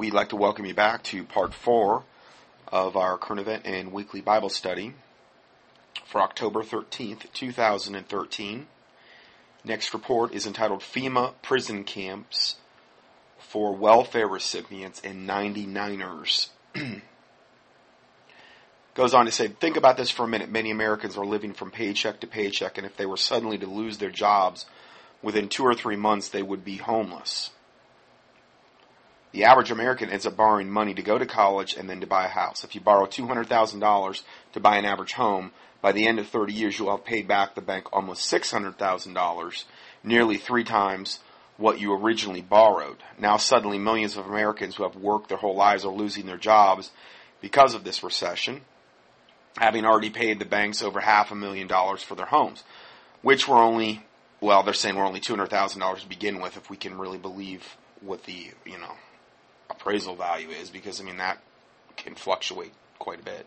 we'd like to welcome you back to part four of our current event and weekly Bible study for October 13th, 2013. Next report is entitled FEMA Prison Camps for Welfare Recipients and 99ers. Goes on to say, think about this for a minute. Many Americans are living from paycheck to paycheck, and if they were suddenly to lose their jobs within two or three months, they would be homeless. The average American ends up borrowing money to go to college and then to buy a house. If you borrow $200,000 to buy an average home, by the end of 30 years, you'll have paid back the bank almost $600,000, nearly three times what you originally borrowed. Now suddenly millions of Americans who have worked their whole lives are losing their jobs because of this recession, having already paid the banks over half a million dollars for their homes, which were only, well, they're saying we're only $200,000 to begin with if we can really believe what the, you know, appraisal value is because I mean that can fluctuate quite a bit.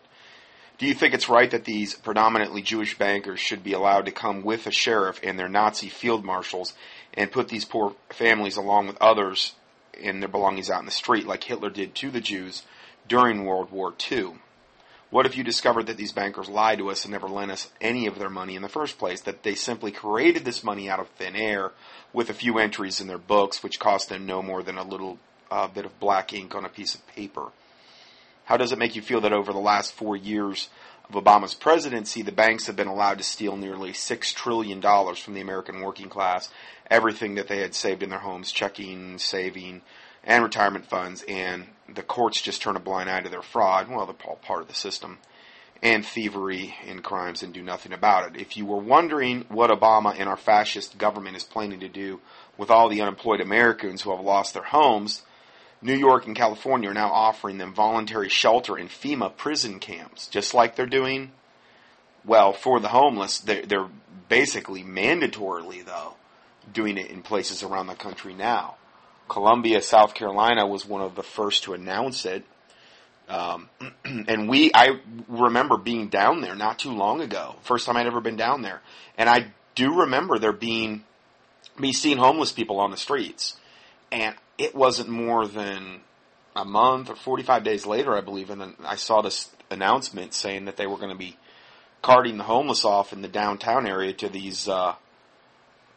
Do you think it's right that these predominantly Jewish bankers should be allowed to come with a sheriff and their Nazi field marshals and put these poor families along with others and their belongings out in the street like Hitler did to the Jews during World War II? What if you discovered that these bankers lied to us and never lent us any of their money in the first place? That they simply created this money out of thin air with a few entries in their books, which cost them no more than a little uh, bit of black ink on a piece of paper. How does it make you feel that over the last four years of Obama's presidency, the banks have been allowed to steal nearly $6 trillion from the American working class, everything that they had saved in their homes, checking, saving, and retirement funds, and the courts just turn a blind eye to their fraud? Well, they're all part of the system. And thievery and crimes and do nothing about it. If you were wondering what Obama and our fascist government is planning to do with all the unemployed Americans who have lost their homes, New York and California are now offering them voluntary shelter in FEMA prison camps, just like they're doing, well, for the homeless. They're, they're basically mandatorily, though, doing it in places around the country now. Columbia, South Carolina was one of the first to announce it. Um, and we, I remember being down there not too long ago. First time I'd ever been down there. And I do remember there being, me seeing homeless people on the streets. And it wasn't more than a month or 45 days later, I believe, and I saw this announcement saying that they were going to be carting the homeless off in the downtown area to these, uh,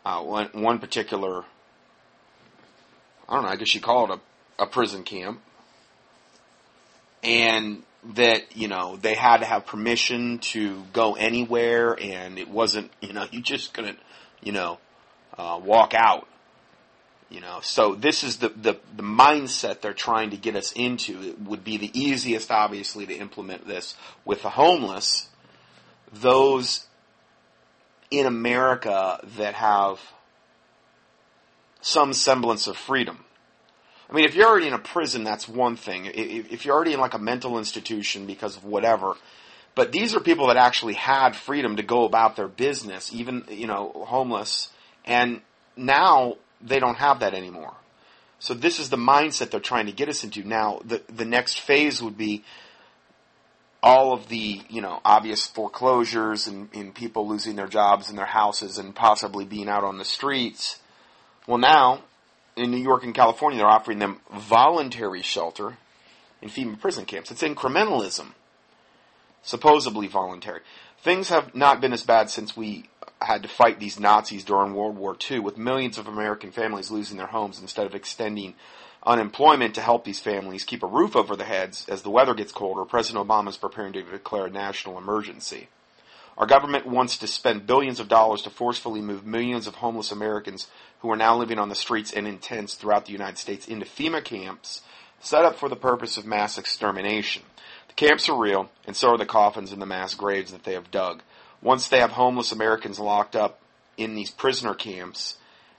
uh, one, one particular, I don't know, I guess you call it a, a prison camp. And that, you know, they had to have permission to go anywhere and it wasn't, you know, you just couldn't, you know, uh, walk out you know, so this is the, the, the mindset they're trying to get us into. It would be the easiest, obviously, to implement this with the homeless. Those in America that have some semblance of freedom. I mean, if you're already in a prison, that's one thing. If you're already in like a mental institution because of whatever, but these are people that actually had freedom to go about their business, even, you know, homeless. And now they don't have that anymore. So this is the mindset they're trying to get us into. Now, the the next phase would be all of the you know obvious foreclosures and, and people losing their jobs and their houses and possibly being out on the streets. Well, now in New York and California, they're offering them voluntary shelter in FEMA prison camps. It's incrementalism, supposedly voluntary. Things have not been as bad since we had to fight these Nazis during World War II, with millions of American families losing their homes instead of extending unemployment to help these families keep a roof over their heads as the weather gets colder, President Obama is preparing to declare a national emergency. Our government wants to spend billions of dollars to forcefully move millions of homeless Americans who are now living on the streets and in tents throughout the United States into FEMA camps set up for the purpose of mass extermination. The camps are real, and so are the coffins and the mass graves that they have dug once they have homeless Americans locked up in these prisoner camps,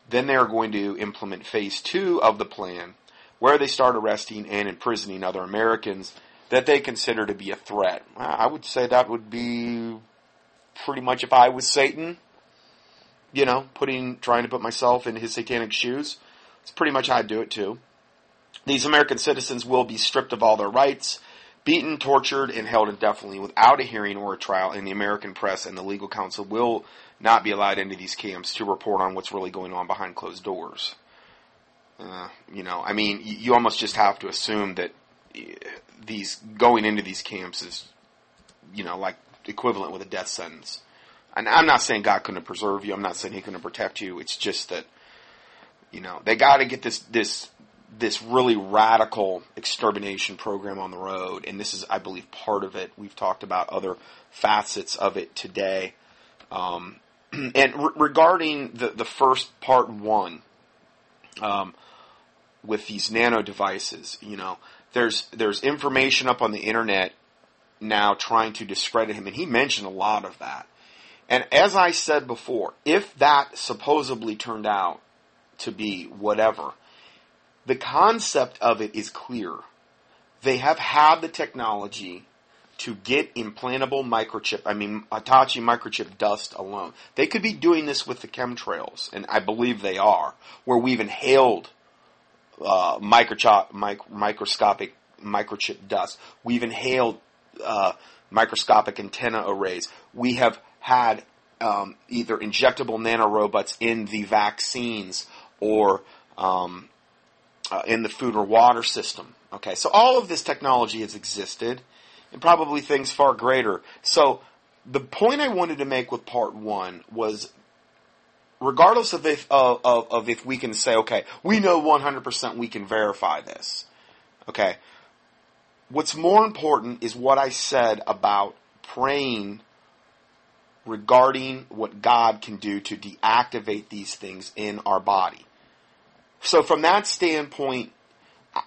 then they are going to implement phase two of the plan, where they start arresting and imprisoning other Americans that they consider to be a threat. I would say that would be pretty much if I was Satan, you know, putting trying to put myself in his satanic shoes. It's pretty much how I'd do it too. These American citizens will be stripped of all their rights beaten, tortured, and held indefinitely without a hearing or a trial, and the American press and the legal counsel will not be allowed into these camps to report on what's really going on behind closed doors. Uh, you know, I mean, you, almost just have to assume that uh, these going into these camps is, you know, like equivalent with a death sentence. And I'm not saying God couldn't preserve you. I'm not saying He couldn't protect you. It's just that, you know, they got to get this this this really radical extermination program on the road, and this is, I believe, part of it. We've talked about other facets of it today. Um, and re- regarding the the first part one, um, with these nano devices, you know, there's there's information up on the internet now trying to discredit him, and he mentioned a lot of that. And as I said before, if that supposedly turned out to be whatever, the concept of it is clear. They have had the technology to get implantable microchip, I mean, Hitachi microchip dust alone. They could be doing this with the chemtrails, and I believe they are, where we've inhaled uh, mic- microscopic microchip dust. We've inhaled uh, microscopic antenna arrays. We have had um, either injectable nanorobots in the vaccines or um, uh, in the food or water system. Okay, so all of this technology has existed, and probably things far greater. So the point I wanted to make with part one was, regardless of if of, of, of if we can say, okay, we know 100% we can verify this. Okay, what's more important is what I said about praying regarding what God can do to deactivate these things in our body. So from that standpoint,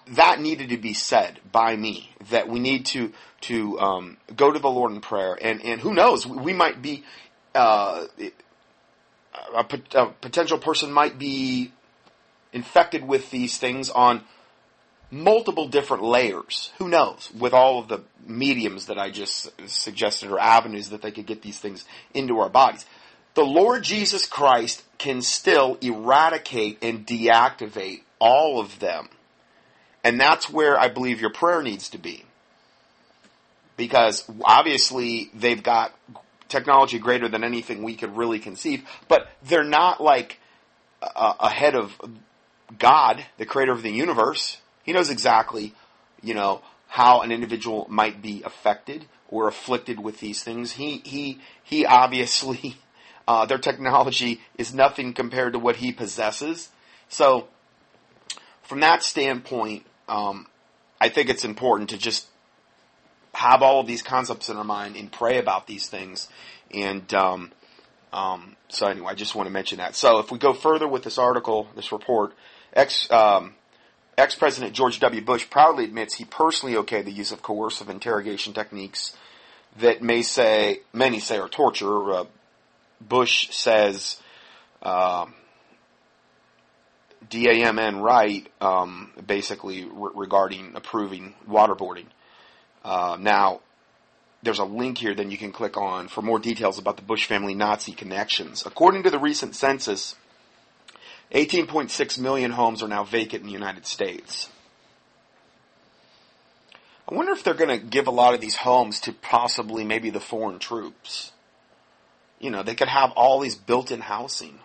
that needed to be said by me that we need to to um, go to the Lord in prayer, and and who knows, we might be uh, a, a, potential person might be infected with these things on multiple different layers. Who knows? With all of the mediums that I just suggested or avenues that they could get these things into our bodies the Lord Jesus Christ can still eradicate and deactivate all of them. And that's where I believe your prayer needs to be. Because obviously they've got technology greater than anything we could really conceive, but they're not like ahead of God, the creator of the universe. He knows exactly, you know, how an individual might be affected or afflicted with these things. He, he, he obviously Uh, their technology is nothing compared to what he possesses. So, from that standpoint, um, I think it's important to just have all of these concepts in our mind and pray about these things. And um, um, so, anyway, I just want to mention that. So, if we go further with this article, this report, ex um, ex President George W. Bush proudly admits he personally okayed the use of coercive interrogation techniques that may say many say are torture. Uh, Bush says uh, DAMN right, um, basically re- regarding approving waterboarding. Uh, now, there's a link here that you can click on for more details about the Bush family Nazi connections. According to the recent census, 18.6 million homes are now vacant in the United States. I wonder if they're going to give a lot of these homes to possibly maybe the foreign troops you know, they could have all these built-in housing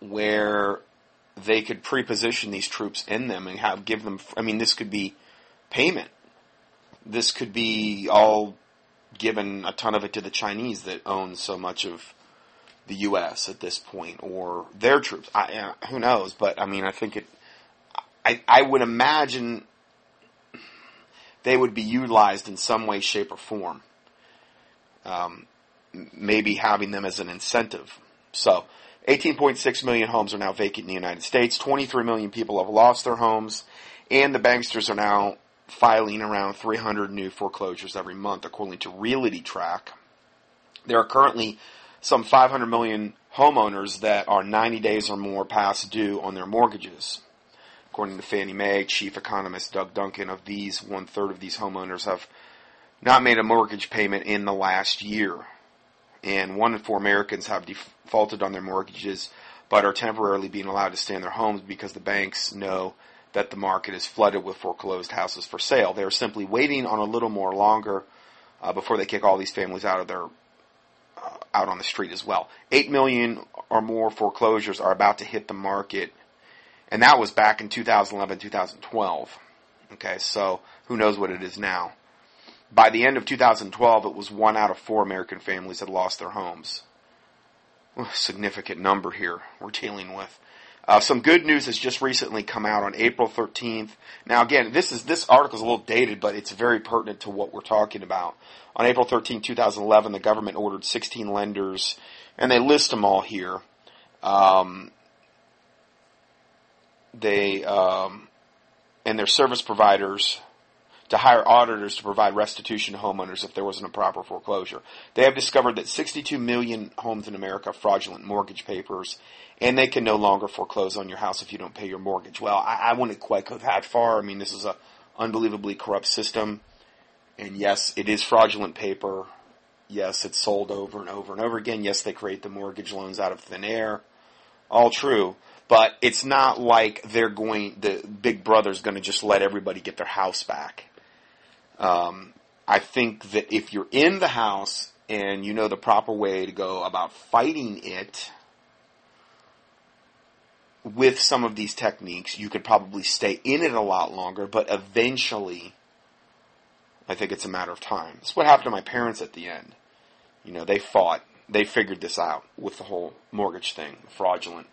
where they could pre-position these troops in them and have give them. I mean, this could be payment. This could be all given a ton of it to the Chinese that own so much of the U.S. at this point, or their troops. I, uh, who knows? But I mean, I think it. I I would imagine they would be utilized in some way, shape, or form. Um, maybe having them as an incentive. So, 18.6 million homes are now vacant in the United States. 23 million people have lost their homes, and the banksters are now filing around 300 new foreclosures every month, according to RealtyTrac. There are currently some 500 million homeowners that are 90 days or more past due on their mortgages. According to Fannie Mae chief economist Doug Duncan, of these, one third of these homeowners have not made a mortgage payment in the last year and one in four Americans have defaulted on their mortgages but are temporarily being allowed to stay in their homes because the banks know that the market is flooded with foreclosed houses for sale. They are simply waiting on a little more longer uh, before they kick all these families out of their uh, out on the street as well. Eight million or more foreclosures are about to hit the market And that was back in 2011, 2012. Okay, so who knows what it is now. By the end of 2012, it was one out of four American families had lost their homes. A significant number here we're dealing with. Uh, some good news has just recently come out on April 13th. Now, again, this is this article is a little dated, but it's very pertinent to what we're talking about. On April 13, 2011, the government ordered 16 lenders, and they list them all here. Um, they um, and their service providers to hire auditors to provide restitution to homeowners if there was an improper foreclosure. They have discovered that 62 million homes in America have fraudulent mortgage papers, and they can no longer foreclose on your house if you don't pay your mortgage. Well, I, I wouldn't quite go that far. I mean, this is a unbelievably corrupt system, and yes, it is fraudulent paper. Yes, it's sold over and over and over again. Yes, they create the mortgage loans out of thin air. All true. But it's not like they're going, the big brother's going to just let everybody get their house back. Um, I think that if you're in the house and you know the proper way to go about fighting it with some of these techniques, you could probably stay in it a lot longer, but eventually, I think it's a matter of time. That's what happened to my parents at the end. You know, they fought, they figured this out with the whole mortgage thing, fraudulent.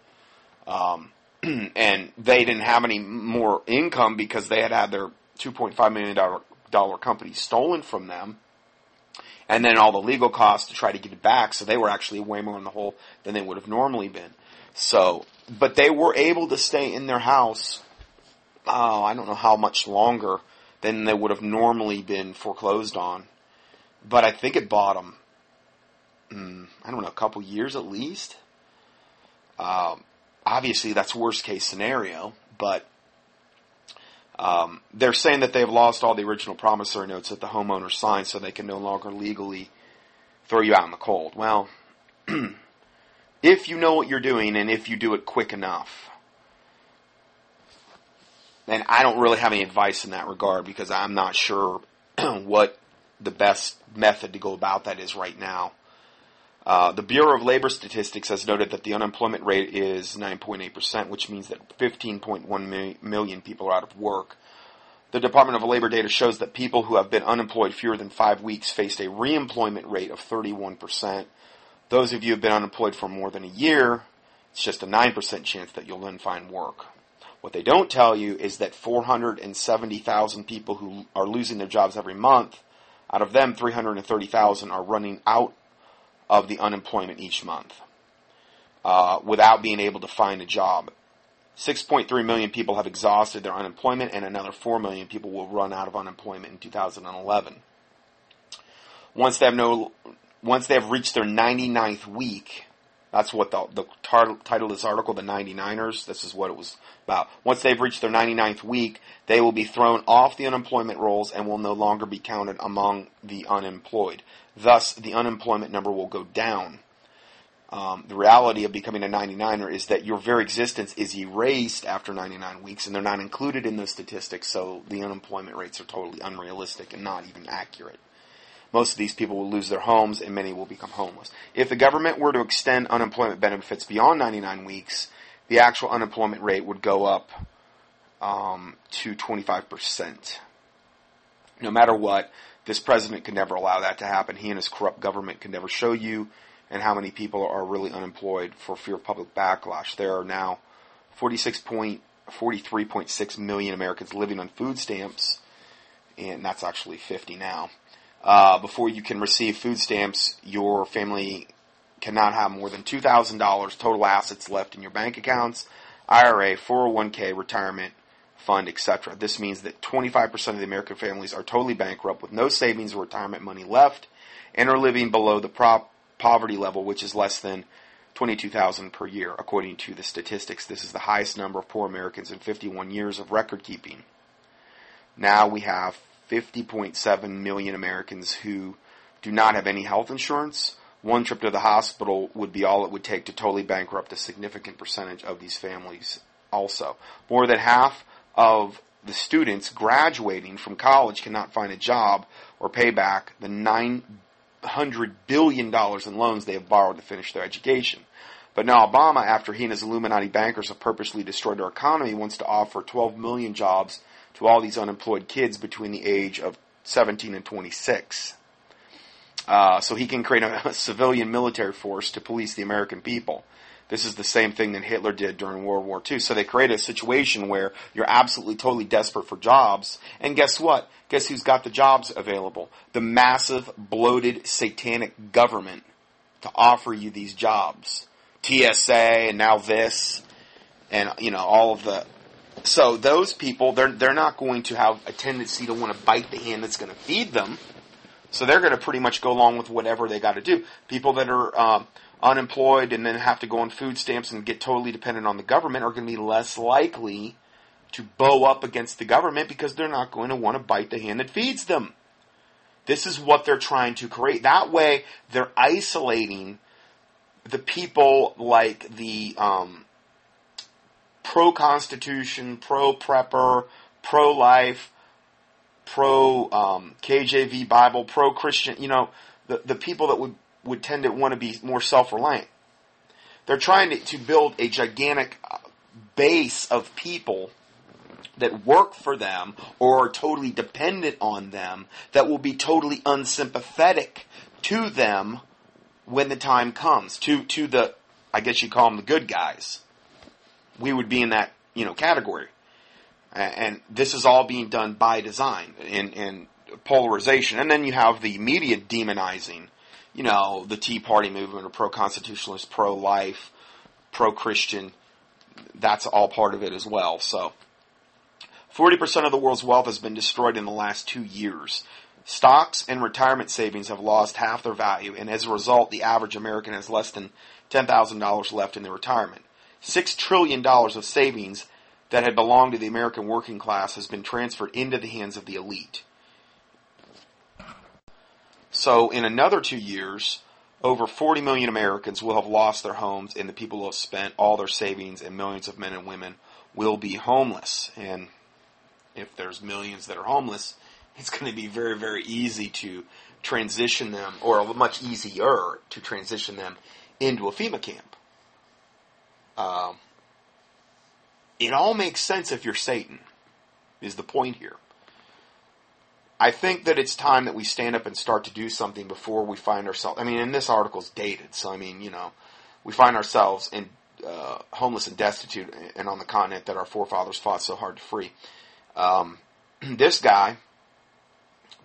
Um, and they didn't have any more income because they had had their $2.5 million dollar company stolen from them. And then all the legal costs to try to get it back. So they were actually way more in the hole than they would have normally been. So, but they were able to stay in their house, oh, I don't know how much longer than they would have normally been foreclosed on. But I think it bought them, mm, I don't know, a couple years at least. Um, obviously, that's worst case scenario, but um, they're saying that they've lost all the original promissory notes that the homeowner signed, so they can no longer legally throw you out in the cold. Well, if you know what you're doing and if you do it quick enough, and I don't really have any advice in that regard because I'm not sure what the best method to go about that is right now. Uh, the Bureau of Labor Statistics has noted that the unemployment rate is 9.8%, which means that 15.1 million people are out of work. The Department of Labor data shows that people who have been unemployed fewer than five weeks faced a reemployment rate of 31%. Those of you who have been unemployed for more than a year, it's just a 9% chance that you'll then find work. What they don't tell you is that 470,000 people who are losing their jobs every month, out of them 330,000 are running out of the unemployment each month uh, without being able to find a job. 6.3 million people have exhausted their unemployment, and another 4 million people will run out of unemployment in 2011. Once they have no, once they have reached their 99th week, that's what the, the tar- title of this article, the 99ers, this is what it was about. Once they've reached their 99th week, they will be thrown off the unemployment rolls and will no longer be counted among the unemployed. Thus, the unemployment number will go down. Um, the reality of becoming a 99er is that your very existence is erased after 99 weeks, and they're not included in those statistics, so the unemployment rates are totally unrealistic and not even accurate. Most of these people will lose their homes, and many will become homeless. If the government were to extend unemployment benefits beyond 99 weeks, the actual unemployment rate would go up um, to 25%. No matter what, this president could never allow that to happen. He and his corrupt government can never show you and how many people are really unemployed for fear of public backlash. There are now 46.43.6 million Americans living on food stamps, and that's actually 50 now. Uh, before you can receive food stamps, your family cannot have more than $2,000 total assets left in your bank accounts, IRA, 401k, retirement, fund, etc. This means that 25% of the American families are totally bankrupt with no savings or retirement money left and are living below the prop poverty level, which is less than 22,000 per year, according to the statistics. This is the highest number of poor Americans in 51 years of record keeping. Now we have 50.7 million Americans who do not have any health insurance. One trip to the hospital would be all it would take to totally bankrupt a significant percentage of these families also. More than half of the students graduating from college cannot find a job or pay back the $900 billion in loans they have borrowed to finish their education. But now Obama, after he and his Illuminati bankers have purposely destroyed our economy, wants to offer 12 million jobs to all these unemployed kids between the age of 17 and 26. Uh, so he can create a, a civilian military force to police the American people. This is the same thing that Hitler did during World War II. So they create a situation where you're absolutely totally desperate for jobs. And guess what? Guess who's got the jobs available? The massive, bloated, satanic government to offer you these jobs. TSA and now this and, you know, all of the, so those people, they're, they're not going to have a tendency to want to bite the hand that's going to feed them. So they're going to pretty much go along with whatever they got to do. People that are, um, unemployed and then have to go on food stamps and get totally dependent on the government are going to be less likely to bow up against the government because they're not going to want to bite the hand that feeds them. This is what they're trying to create. That way, they're isolating the people like the um, pro Constitution, pro prepper, pro life, pro um, KJV Bible, pro Christian, you know, the, the people that would would tend to want to be more self-reliant. They're trying to, to build a gigantic uh, base of people that work for them or are totally dependent on them that will be totally unsympathetic to them when the time comes. To to the I guess you call them the good guys. We would be in that you know category, and this is all being done by design in in polarization. And then you have the media demonizing you know, the Tea Party movement or pro-constitutionalist, pro-life, pro-Christian. That's all part of it as well. So, 40% of the world's wealth has been destroyed in the last two years. Stocks and retirement savings have lost half their value, and as a result, the average American has less than $10,000 left in their retirement. $6 trillion of savings that had belonged to the American working class has been transferred into the hands of the elite. So in another two years, over 40 million Americans will have lost their homes, and the people who have spent all their savings, and millions of men and women will be homeless. And if there's millions that are homeless, it's going to be very, very easy to transition them, or much easier to transition them into a FEMA camp. Um, it all makes sense if you're Satan, is the point here. I think that it's time that we stand up and start to do something before we find ourselves. I mean, and this article's dated, so I mean, you know, we find ourselves in uh, homeless and destitute, and on the continent that our forefathers fought so hard to free. Um, this guy,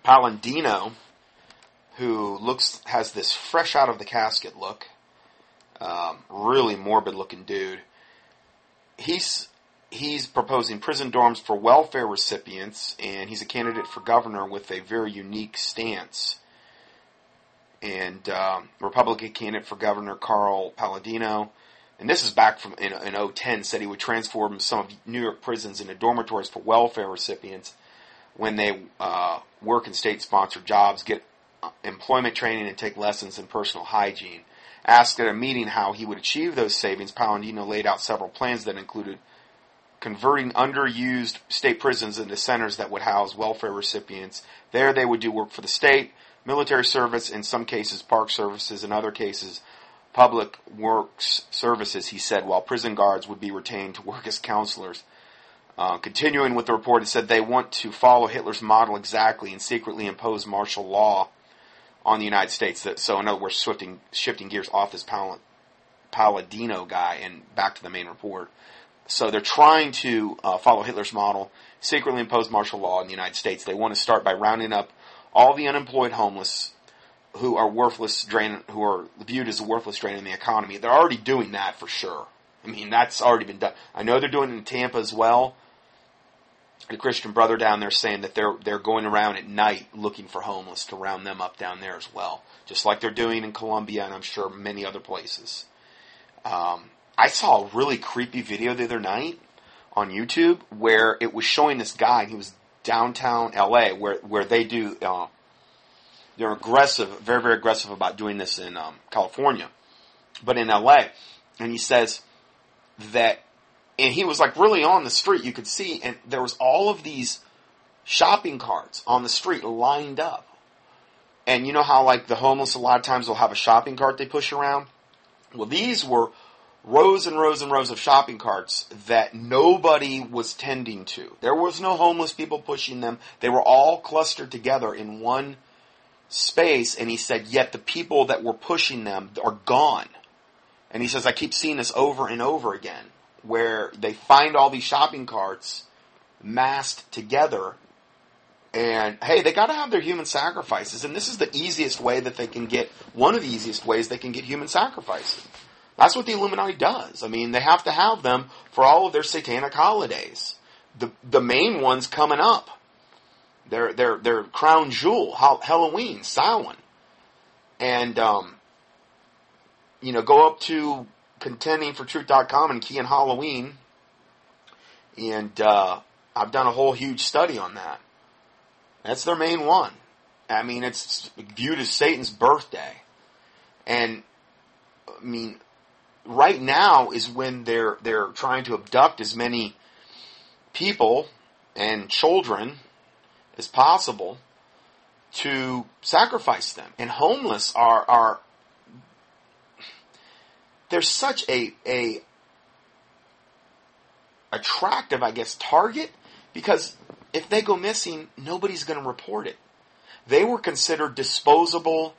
Palladino, who looks has this fresh out of the casket look, um, really morbid looking dude. He's he's proposing prison dorms for welfare recipients, and he's a candidate for governor with a very unique stance. And um, Republican candidate for governor Carl Palladino, and this is back from in, in 010, said he would transform some of New York prisons into dormitories for welfare recipients when they uh, work in state-sponsored jobs, get uh, employment training, and take lessons in personal hygiene. Asked at a meeting how he would achieve those savings, Palladino laid out several plans that included converting underused state prisons into centers that would house welfare recipients. There they would do work for the state, military service, in some cases park services, in other cases public works services, he said, while prison guards would be retained to work as counselors. Uh, continuing with the report, it said they want to follow Hitler's model exactly and secretly impose martial law on the United States. That, so, in other words, shifting, shifting gears off this Palladino guy and back to the main report. So they're trying to uh, follow Hitler's model, secretly impose martial law in the United States. They want to start by rounding up all the unemployed homeless who are worthless drain, who are viewed as a worthless drain in the economy. They're already doing that for sure. I mean, that's already been done. I know they're doing it in Tampa as well. A Christian brother down there saying that they're they're going around at night looking for homeless to round them up down there as well, just like they're doing in Columbia and I'm sure many other places. Um, I saw a really creepy video the other night on YouTube where it was showing this guy and he was downtown LA where where they do uh, they're aggressive, very very aggressive about doing this in um, California, but in LA, and he says that and he was like really on the street. You could see and there was all of these shopping carts on the street lined up. And you know how like the homeless a lot of times will have a shopping cart they push around? Well these were rows and rows and rows of shopping carts that nobody was tending to. There was no homeless people pushing them. They were all clustered together in one space. And he said, yet the people that were pushing them are gone. And he says, I keep seeing this over and over again, where they find all these shopping carts massed together. And hey, they got to have their human sacrifices. And this is the easiest way that they can get, one of the easiest ways they can get human sacrifices. That's what the Illuminati does. I mean, they have to have them for all of their satanic holidays. The the main ones coming up. Their their their crown jewel, Halloween, Samhain, and um, you know, go up to contendingfortruth.com and key in Halloween, and uh, I've done a whole huge study on that. That's their main one. I mean, it's viewed as Satan's birthday, and I mean, right now is when they're they're trying to abduct as many people and children as possible to sacrifice them. And homeless are are there's such a a attractive, I guess, target because if they go missing, nobody's going to report it. They were considered disposable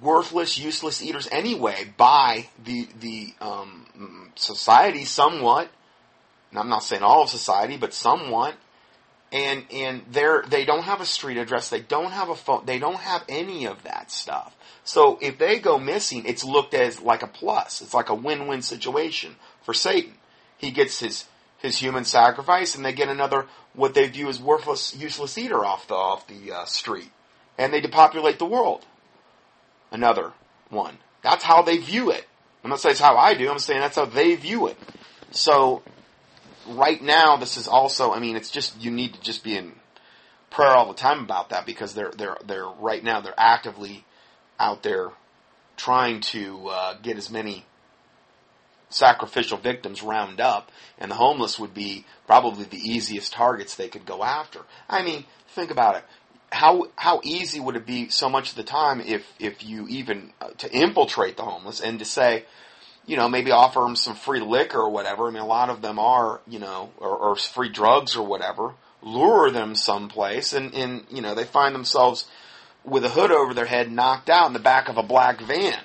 worthless, useless eaters anyway by the the um, society somewhat. And I'm not saying all of society, but somewhat. And and they're they don't have a street address. They don't have a phone. They don't have any of that stuff. So if they go missing, it's looked as like a plus. It's like a win-win situation for Satan. He gets his his human sacrifice, and they get another what they view as worthless, useless eater off the off the uh, street, and they depopulate the world another one. That's how they view it. I'm not saying it's how I do. I'm saying that's how they view it. So right now, this is also. I mean, it's just you need to just be in prayer all the time about that because they're they're they're right now they're actively out there trying to uh, get as many sacrificial victims round up, and the homeless would be probably the easiest targets they could go after. I mean, think about it how how easy would it be so much of the time if if you even uh, to infiltrate the homeless and to say you know maybe offer them some free liquor or whatever? I mean a lot of them are you know or, or free drugs or whatever lure them someplace and and you know they find themselves with a hood over their head knocked out in the back of a black van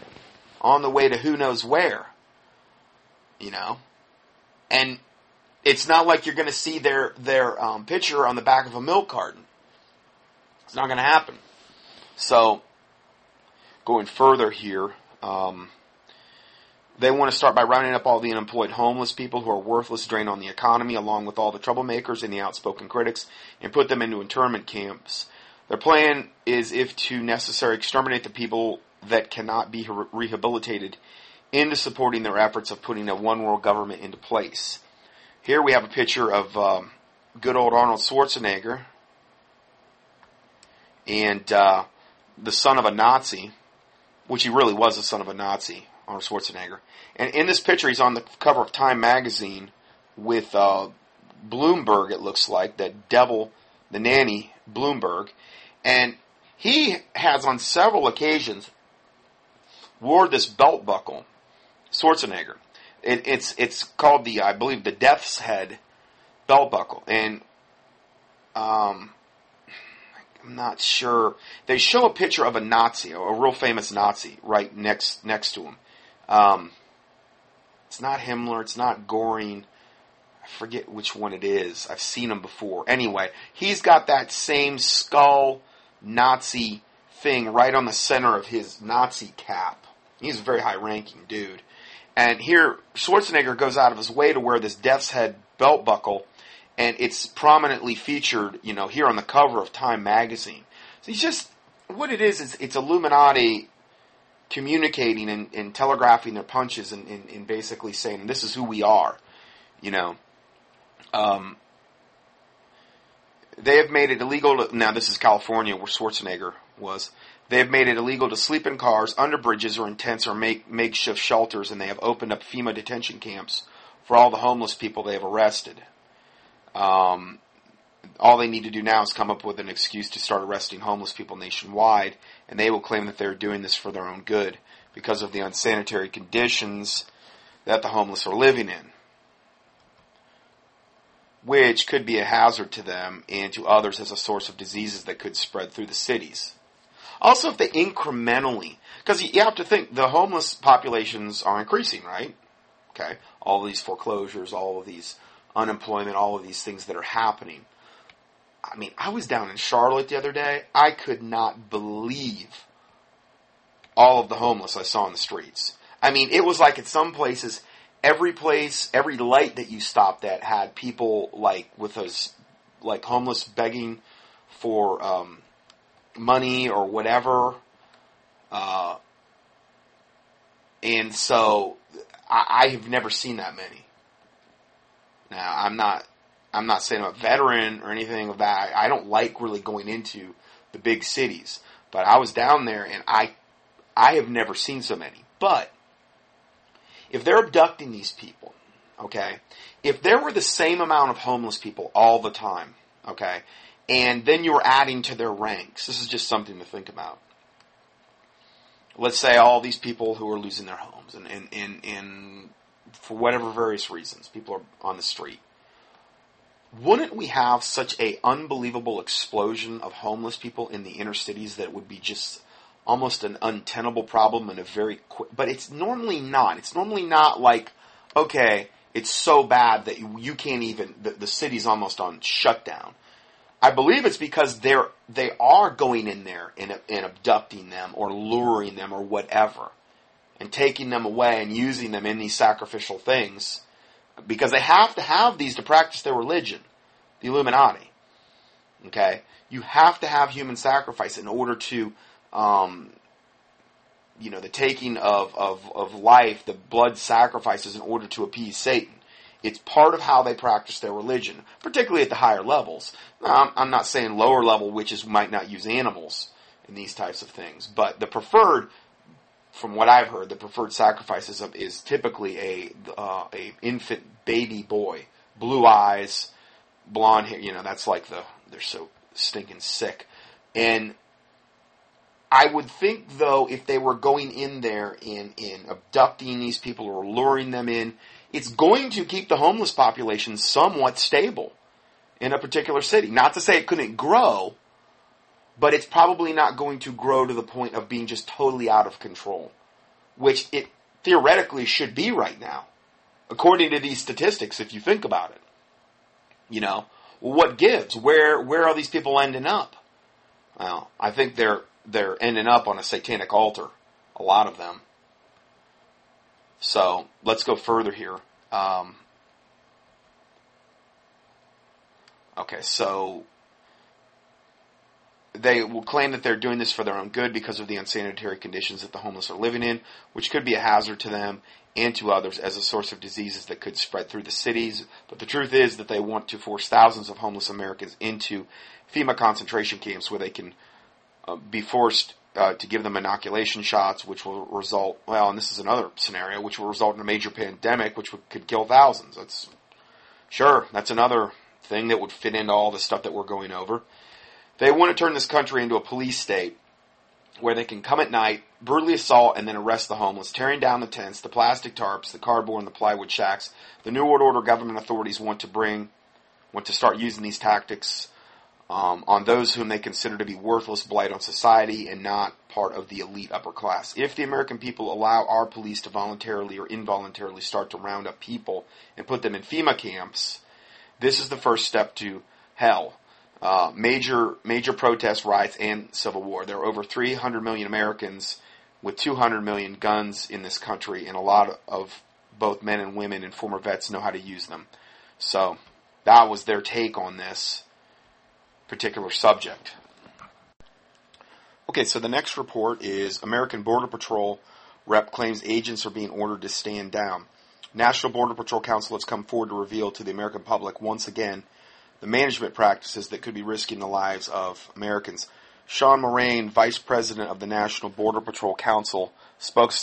on the way to who knows where you know? And it's not like you're going to see their their um, picture on the back of a milk carton it's not going to happen. So, going further here, um, they want to start by rounding up all the unemployed homeless people who are worthless, drain on the economy, along with all the troublemakers and the outspoken critics, and put them into internment camps. Their plan is, if to necessary, exterminate the people that cannot be rehabilitated into supporting their efforts of putting a one world government into place. Here we have a picture of um, good old Arnold Schwarzenegger and uh, the son of a Nazi, which he really was the son of a Nazi, Arnold Schwarzenegger. And in this picture, he's on the cover of Time magazine with uh, Bloomberg. It looks like that devil, the nanny Bloomberg, and he has on several occasions wore this belt buckle, Schwarzenegger. It, it's it's called the I believe the Death's Head belt buckle, and um, I'm not sure. They show a picture of a Nazi, a real famous Nazi, right next next to him. Um, it's not Himmler. It's not Goring. I forget which one it is. I've seen him before. Anyway, he's got that same skull Nazi thing right on the center of his Nazi cap. He's a very high ranking dude. And here, Schwarzenegger goes out of his way to wear this death's head belt buckle and it's prominently featured, you know, here on the cover of Time magazine. So he's just what it is is it's Illuminati communicating and, and telegraphing their punches and, and, and, basically saying this is who we are, you know. Um, they have made it illegal. To, now this is California, where Schwarzenegger was. They have made it illegal to sleep in cars, under bridges, or in tents, or make makeshift shelters, and they have opened up FEMA detention camps for all the homeless people they have arrested. Um, all they need to do now is come up with an excuse to start arresting homeless people nationwide, and they will claim that they're doing this for their own good because of the unsanitary conditions that the homeless are living in, which could be a hazard to them and to others as a source of diseases that could spread through the cities. Also, if they incrementally, because you have to think the homeless populations are increasing, right? Okay, all these foreclosures, all of these unemployment, all of these things that are happening. I mean, I was down in Charlotte the other day. I could not believe all of the homeless I saw in the streets. I mean, it was like at some places, every place, every light that you stopped at had people like with those, like homeless begging for um, money or whatever. Uh, and so I, I have never seen that many. Now, I'm not, I'm not saying I'm a veteran or anything of that. I don't like really going into the big cities, but I was down there and I, I have never seen so many. But if they're abducting these people, okay, if there were the same amount of homeless people all the time, okay, and then you're adding to their ranks, this is just something to think about. Let's say all these people who are losing their homes and, and, and, and for whatever various reasons, people are on the street. Wouldn't we have such a unbelievable explosion of homeless people in the inner cities that would be just almost an untenable problem and a very quick, but it's normally not. It's normally not like, okay, it's so bad that you, you can't even, the, the city's almost on shutdown. I believe it's because they're, they are going in there and, and abducting them or luring them or whatever and taking them away and using them in these sacrificial things because they have to have these to practice their religion, the Illuminati. Okay? You have to have human sacrifice in order to um, you know, the taking of, of, of life, the blood sacrifices in order to appease Satan. It's part of how they practice their religion, particularly at the higher levels. Now, I'm not saying lower level witches might not use animals in these types of things, but the preferred, from what I've heard, the preferred sacrifice is, is typically a uh, a infant baby boy, blue eyes, blonde hair. You know, that's like the they're so stinking sick, and I would think, though, if they were going in there in in abducting these people or luring them in, it's going to keep the homeless population somewhat stable in a particular city. Not to say it couldn't grow, but it's probably not going to grow to the point of being just totally out of control, which it theoretically should be right now, according to these statistics, if you think about it. You know, what gives? Where where are these people ending up? Well, I think they're they're ending up on a satanic altar. A lot of them. So let's go further here. Um, okay, so they will claim that they're doing this for their own good because of the unsanitary conditions that the homeless are living in, which could be a hazard to them and to others as a source of diseases that could spread through the cities. But the truth is that they want to force thousands of homeless Americans into FEMA concentration camps where they can uh, be forced uh, to give them inoculation shots, which will result, well, and this is another scenario, which will result in a major pandemic, which would, could kill thousands. That's, sure, that's another thing that would fit into all the stuff that we're going over. They want to turn this country into a police state where they can come at night, brutally assault, and then arrest the homeless, tearing down the tents, the plastic tarps, the cardboard, and the plywood shacks. The New World Order government authorities want to bring, want to start using these tactics um, on those whom they consider to be worthless blight on society and not part of the elite upper class. If the American people allow our police to voluntarily or involuntarily start to round up people and put them in FEMA camps, this is the first step to hell. Uh, major major protests, riots, and civil war. There are over 300 million Americans with 200 million guns in this country, and a lot of both men and women and former vets know how to use them. So that was their take on this particular subject. Okay, so the next report is American Border Patrol rep claims agents are being ordered to stand down. National Border Patrol Council has come forward to reveal to the American public once again the management practices that could be risking the lives of Americans. Sean Moran, Vice President of the National Border Patrol Council, spoke,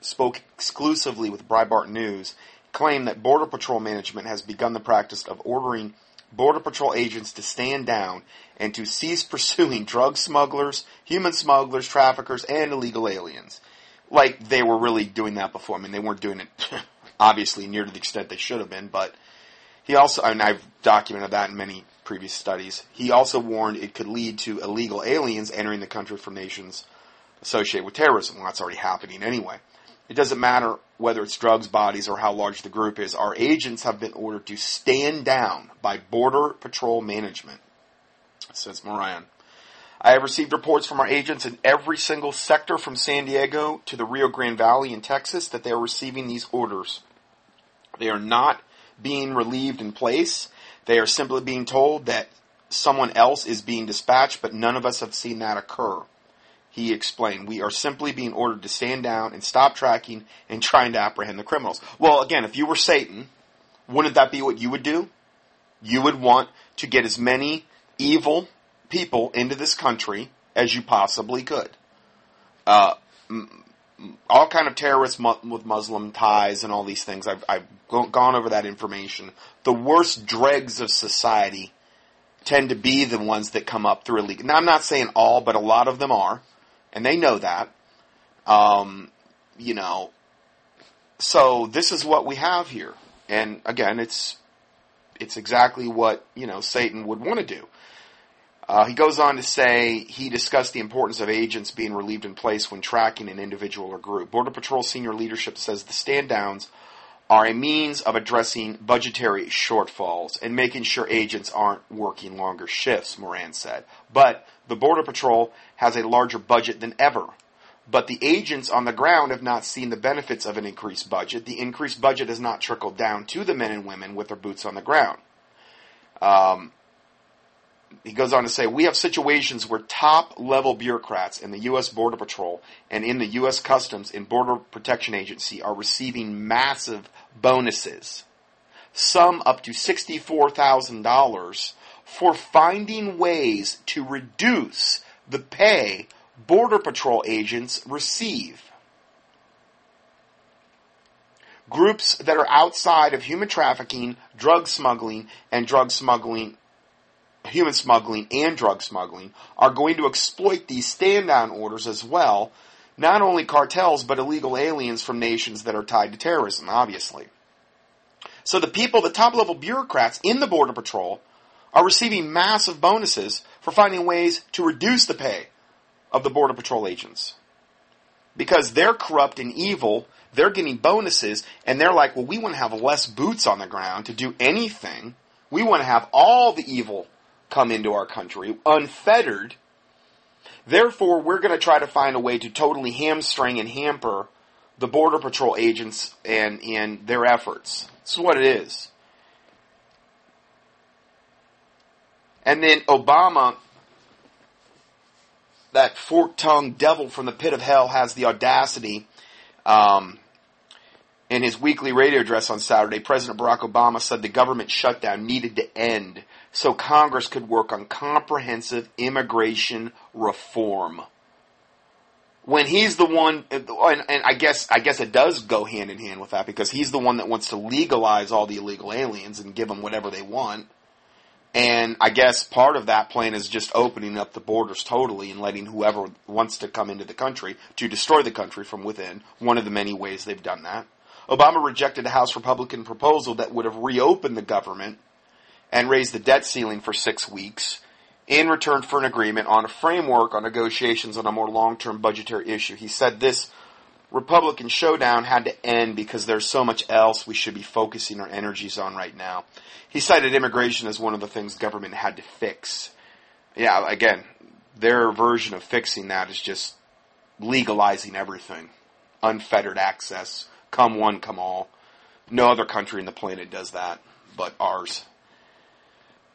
spoke exclusively with Breitbart News, claimed that Border Patrol management has begun the practice of ordering Border Patrol agents to stand down and to cease pursuing drug smugglers, human smugglers, traffickers, and illegal aliens. Like they were really doing that before. I mean, they weren't doing it obviously near to the extent they should have been, but he also, and I've documented that in many previous studies, he also warned it could lead to illegal aliens entering the country from nations associated with terrorism. Well, that's already happening anyway. It doesn't matter whether it's drugs, bodies, or how large the group is. Our agents have been ordered to stand down by Border Patrol Management, says Moran. I have received reports from our agents in every single sector from San Diego to the Rio Grande Valley in Texas that they are receiving these orders. They are not being relieved in place. They are simply being told that someone else is being dispatched, but none of us have seen that occur. He explained, We are simply being ordered to stand down and stop tracking and trying to apprehend the criminals. Well, again, if you were Satan, wouldn't that be what you would do? You would want to get as many evil people into this country as you possibly could. Uh, all kind of terrorists with Muslim ties and all these things. I've, I've gone over that information. The worst dregs of society tend to be the ones that come up through illegal. Now, I'm not saying all, but a lot of them are, and they know that. Um, you know, so this is what we have here, and again, it's it's exactly what you know Satan would want to do. Uh, he goes on to say he discussed the importance of agents being relieved in place when tracking an individual or group. Border Patrol senior leadership says the stand downs are a means of addressing budgetary shortfalls and making sure agents aren't working longer shifts, Moran said. But the Border Patrol has a larger budget than ever. But the agents on the ground have not seen the benefits of an increased budget. The increased budget has not trickled down to the men and women with their boots on the ground. Um, he goes on to say, we have situations where top level bureaucrats in the U.S. Border Patrol and in the U.S. Customs and Border Protection Agency are receiving massive bonuses, some up to $64,000 for finding ways to reduce the pay Border Patrol agents receive. Groups that are outside of human trafficking, drug smuggling, and drug smuggling human smuggling and drug smuggling are going to exploit these stand down orders as well, not only cartels, but illegal aliens from nations that are tied to terrorism, obviously. So the people, the top level bureaucrats in the Border Patrol, are receiving massive bonuses for finding ways to reduce the pay of the Border Patrol agents. Because they're corrupt and evil, they're getting bonuses, and they're like, well, we want to have less boots on the ground to do anything. We want to have all the evil come into our country unfettered. Therefore, we're going to try to find a way to totally hamstring and hamper the Border Patrol agents and, and their efforts. This is what it is. And then Obama, that fork tongued devil from the pit of hell, has the audacity um, in his weekly radio address on Saturday. President Barack Obama said the government shutdown needed to end so Congress could work on comprehensive immigration reform. When he's the one, and, and I guess I guess it does go hand in hand with that because he's the one that wants to legalize all the illegal aliens and give them whatever they want. And I guess part of that plan is just opening up the borders totally and letting whoever wants to come into the country to destroy the country from within. One of the many ways they've done that. Obama rejected a House Republican proposal that would have reopened the government and raise the debt ceiling for six weeks in return for an agreement on a framework on negotiations on a more long-term budgetary issue. He said this Republican showdown had to end because there's so much else we should be focusing our energies on right now. He cited immigration as one of the things government had to fix. Yeah, again, their version of fixing that is just legalizing everything. Unfettered access. Come one, come all. No other country in the planet does that but ours.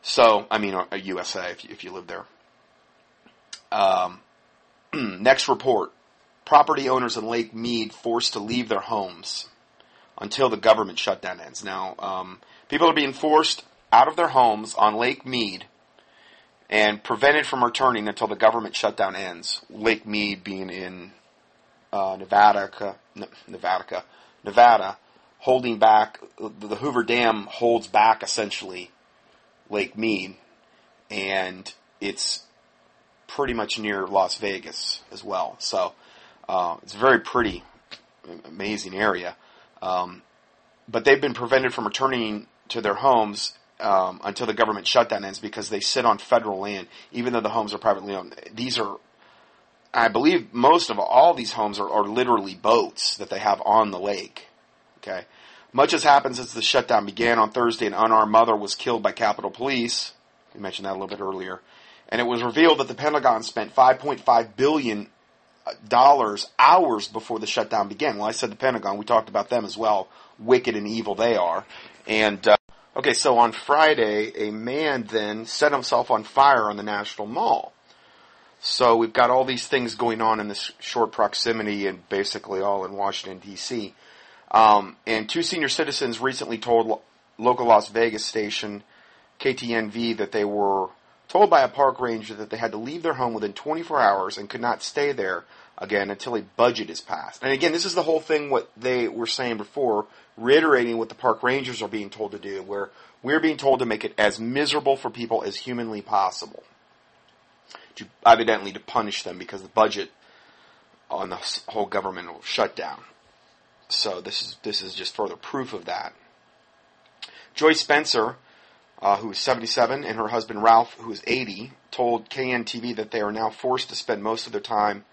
So, I mean, USA if you, if you live there. Um, next report. Property owners in Lake Mead forced to leave their homes until the government shutdown ends. Now, um, people are being forced out of their homes on Lake Mead and prevented from returning until the government shutdown ends. Lake Mead being in uh, Nevada, Nevada, Nevada, holding back the Hoover Dam holds back essentially Lake Mead, and it's pretty much near Las Vegas as well. So uh, it's a very pretty, amazing area. Um, but they've been prevented from returning to their homes um, until the government shutdown ends because they sit on federal land, even though the homes are privately owned. These are, I believe, most of all these homes are, are literally boats that they have on the lake. Okay, much has happened since the shutdown began on Thursday. An unarmed mother was killed by Capitol Police. We mentioned that a little bit earlier, and it was revealed that the Pentagon spent 5.5 billion dollars hours before the shutdown began. Well, I said the Pentagon. We talked about them as well. Wicked and evil they are. And uh, okay, so on Friday, a man then set himself on fire on the National Mall. So we've got all these things going on in this short proximity, and basically all in Washington D.C. Um, and two senior citizens recently told lo- local Las Vegas station KTNV that they were told by a park ranger that they had to leave their home within 24 hours and could not stay there again until a budget is passed. And again, this is the whole thing what they were saying before, reiterating what the park rangers are being told to do, where we're being told to make it as miserable for people as humanly possible. To, evidently to punish them because the budget on the whole government will shut down. So this is this is just further proof of that. Joyce Spencer, uh, who is 77, and her husband Ralph, who is 80, told KNTV that they are now forced to spend most of their time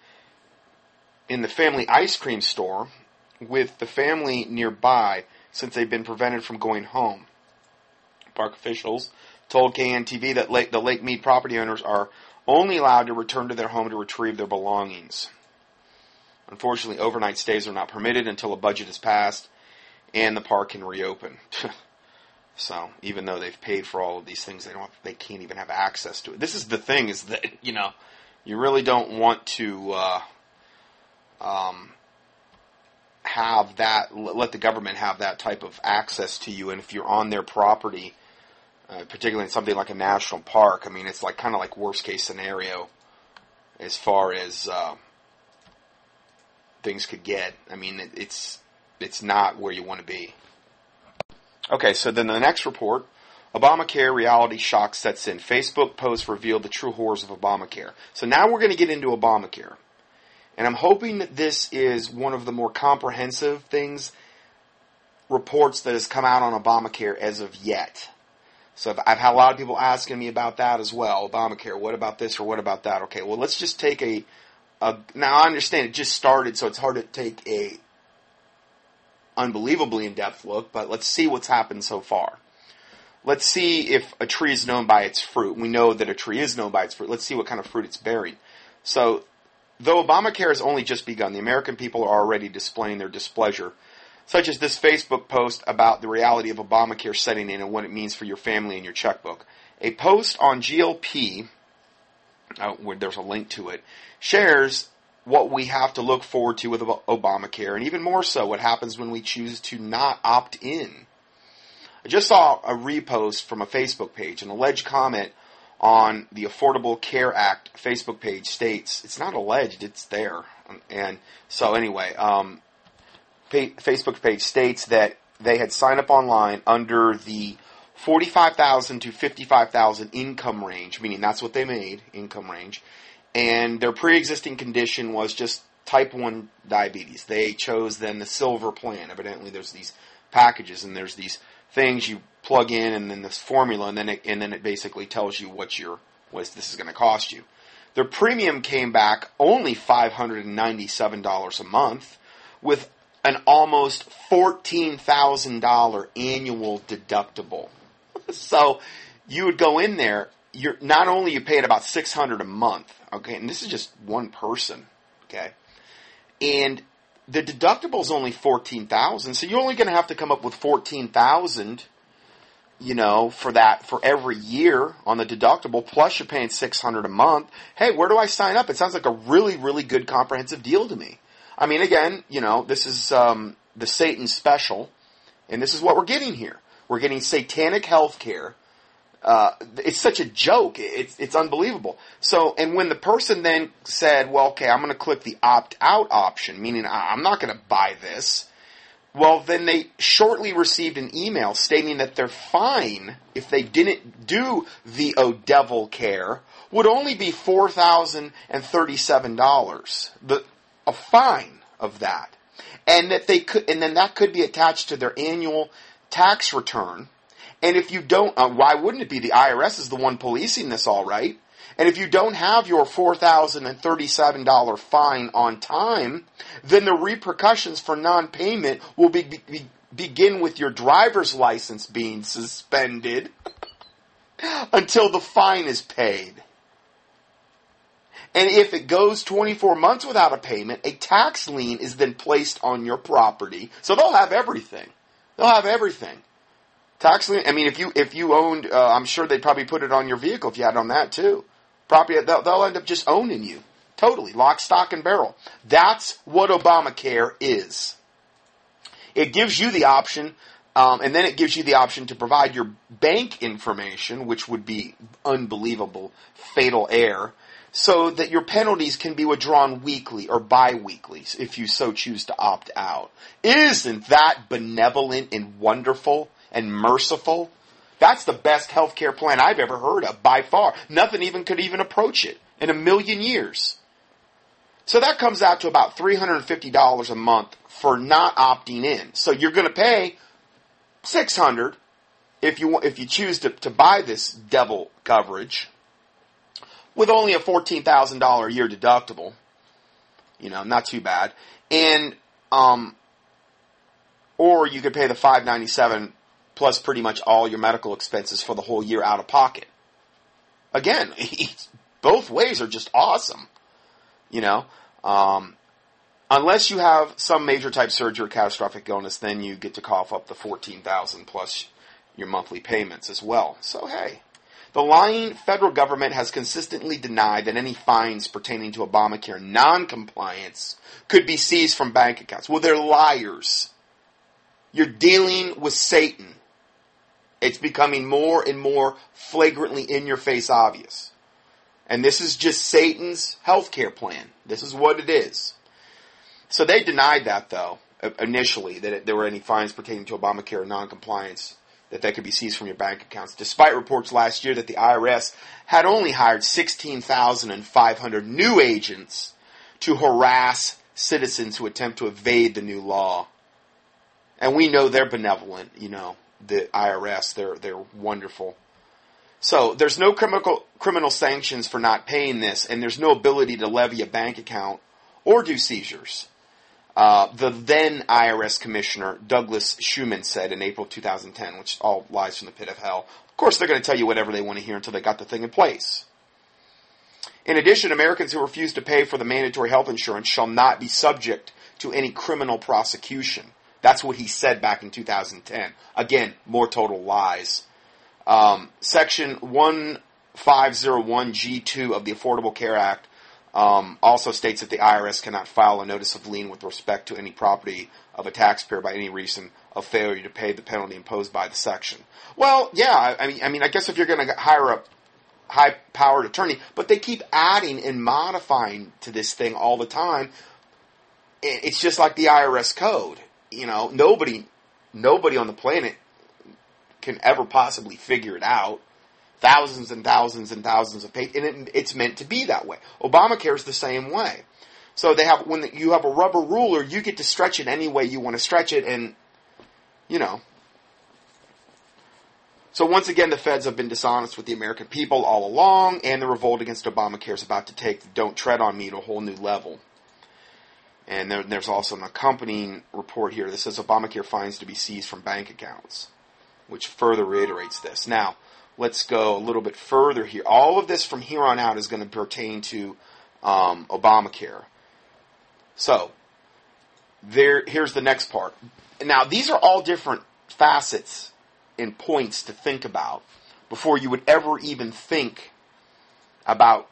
in the family ice cream store with the family nearby since they've been prevented from going home. Park officials told KNTV that Lake, the Lake Mead property owners are only allowed to return to their home to retrieve their belongings. Unfortunately, overnight stays are not permitted until a budget is passed and the park can reopen. So even though they've paid for all of these things, they don't they can't even have access to it. This is the thing is that you know you really don't want to uh, um, have that let the government have that type of access to you, and if you're on their property, uh, particularly in something like a national park, I mean it's like kind of like worst case scenario as far as uh, things could get. I mean it, it's it's not where you want to be. Okay, so then the next report Obamacare reality shock sets in. Facebook posts reveal the true horrors of Obamacare. So now we're going to get into Obamacare. And I'm hoping that this is one of the more comprehensive things, reports that has come out on Obamacare as of yet. So I've had a lot of people asking me about that as well. Obamacare, what about this or what about that? Okay, well let's just take a, now I understand it just started, so it's hard to take a unbelievably in depth look, but let's see what's happened so far. Let's see if a tree is known by its fruit. We know that a tree is known by its fruit. Let's see what kind of fruit it's bearing. So, though Obamacare has only just begun, the American people are already displaying their displeasure, such as this Facebook post about the reality of Obamacare setting in and what it means for your family and your checkbook. A post on GLP, uh, there's a link to it, shares what we have to look forward to with Obamacare, and even more so, what happens when we choose to not opt in. I just saw a repost from a Facebook page. An alleged comment on the Affordable Care Act Facebook page states it's not alleged; it's there. And so, anyway, um, Facebook page states that they had signed up online under the 45,000 to 55,000 income range, meaning that's what they made, income range and their pre-existing condition was just type 1 diabetes. They chose then the silver plan. Evidently there's these packages and there's these things you plug in and then this formula and then it, and then it basically tells you what your what this is going to cost you. Their premium came back only $597 a month with an almost $14,000 annual deductible. So you would go in there, you're not only you pay it about 600 a month, Okay, and this is just one person. Okay, and the deductible is only fourteen thousand, so you're only going to have to come up with fourteen thousand. You know, for that for every year on the deductible, plus you're paying six hundred a month. Hey, where do I sign up? It sounds like a really, really good comprehensive deal to me. I mean, again, you know, this is um, the Satan special, and this is what we're getting here. We're getting satanic health care uh, it's such a joke. It's it's unbelievable. So, and when the person then said, "Well, okay, I'm going to click the opt out option," meaning I'm not going to buy this. Well, then they shortly received an email stating that their fine, if they didn't do the O Devil Care, would only be four thousand and thirty-seven dollars. The a fine of that. and that they could, and then that could be attached to their annual tax return. And if you don't, uh, why wouldn't it be? The IRS is the one policing this, all right. And if you don't have your $4,037 fine on time, then the repercussions for non-payment will be, be, begin with your driver's license being suspended until the fine is paid. And if it goes 24 months without a payment, a tax lien is then placed on your property. So they'll have everything. They'll have everything. Tax. I mean, if you if you owned, uh, I'm sure they'd probably put it on your vehicle if you had on that too. Property. They'll, they'll end up just owning you totally, lock, stock, and barrel. That's what Obamacare is. It gives you the option, um, and then it gives you the option to provide your bank information, which would be unbelievable, fatal error, so that your penalties can be withdrawn weekly or bi-weekly if you so choose to opt out. Isn't that benevolent and wonderful and merciful? That's the best healthcare plan I've ever heard of by far. Nothing even could even approach it in a million years. So that comes out to about $350 a month for not opting in. So you're going to pay 600 if you if you choose to, to buy this devil coverage with only a $14,000 a year deductible. You know, not too bad. And um or you could pay the 597 plus pretty much all your medical expenses for the whole year out of pocket. Again, both ways are just awesome. You know, um, unless you have some major type surgery or catastrophic illness, then you get to cough up the fourteen thousand plus your monthly payments as well. So hey, the lying federal government has consistently denied that any fines pertaining to Obamacare non-compliance could be seized from bank accounts. Well, they're liars. You're dealing with Satan. It's becoming more and more flagrantly in your face obvious. And this is just Satan's healthcare plan. This is what it is. So they denied that, though, initially, that there were any fines pertaining to Obamacare noncompliance that they could be seized from your bank accounts, despite reports last year that the IRS had only hired 16,500 new agents to harass citizens who attempt to evade the new law. And we know they're benevolent, you know, the IRS, they're, they're wonderful. So there's no criminal criminal sanctions for not paying this, and there's no ability to levy a bank account or do seizures. Uh, the then IRS Commissioner Douglas Shulman said in April 2010, which all lies from the pit of hell. Of course, they're going to tell you whatever they want to hear until they got the thing in place. In addition, Americans who refuse to pay for the mandatory health insurance shall not be subject to any criminal prosecution. That's what he said back in 2010. Again, more total lies. Um, section 1501G2 of the Affordable Care Act um, also states that the IRS cannot file a notice of lien with respect to any property of a taxpayer by any reason of failure to pay the penalty imposed by the section. Well, yeah, I mean, I mean, I guess if you're going to hire a high-powered attorney, but they keep adding and modifying to this thing all the time. It's just like the IRS code. You know, nobody, nobody on the planet can ever possibly figure it out. Thousands and thousands and thousands of pages, and it, it's meant to be that way. Obamacare is the same way. So they have when you have a rubber ruler, you get to stretch it any way you want to stretch it, and you know. So once again, the feds have been dishonest with the American people all along, and the revolt against Obamacare is about to take the "Don't Tread on Me" to a whole new level. And there, there's also an accompanying report here that says Obamacare fines to be seized from bank accounts which further reiterates this. Now, let's go a little bit further here. All of this from here on out is going to pertain to um, Obamacare. So, there, here's the next part. Now, these are all different facets and points to think about before you would ever even think about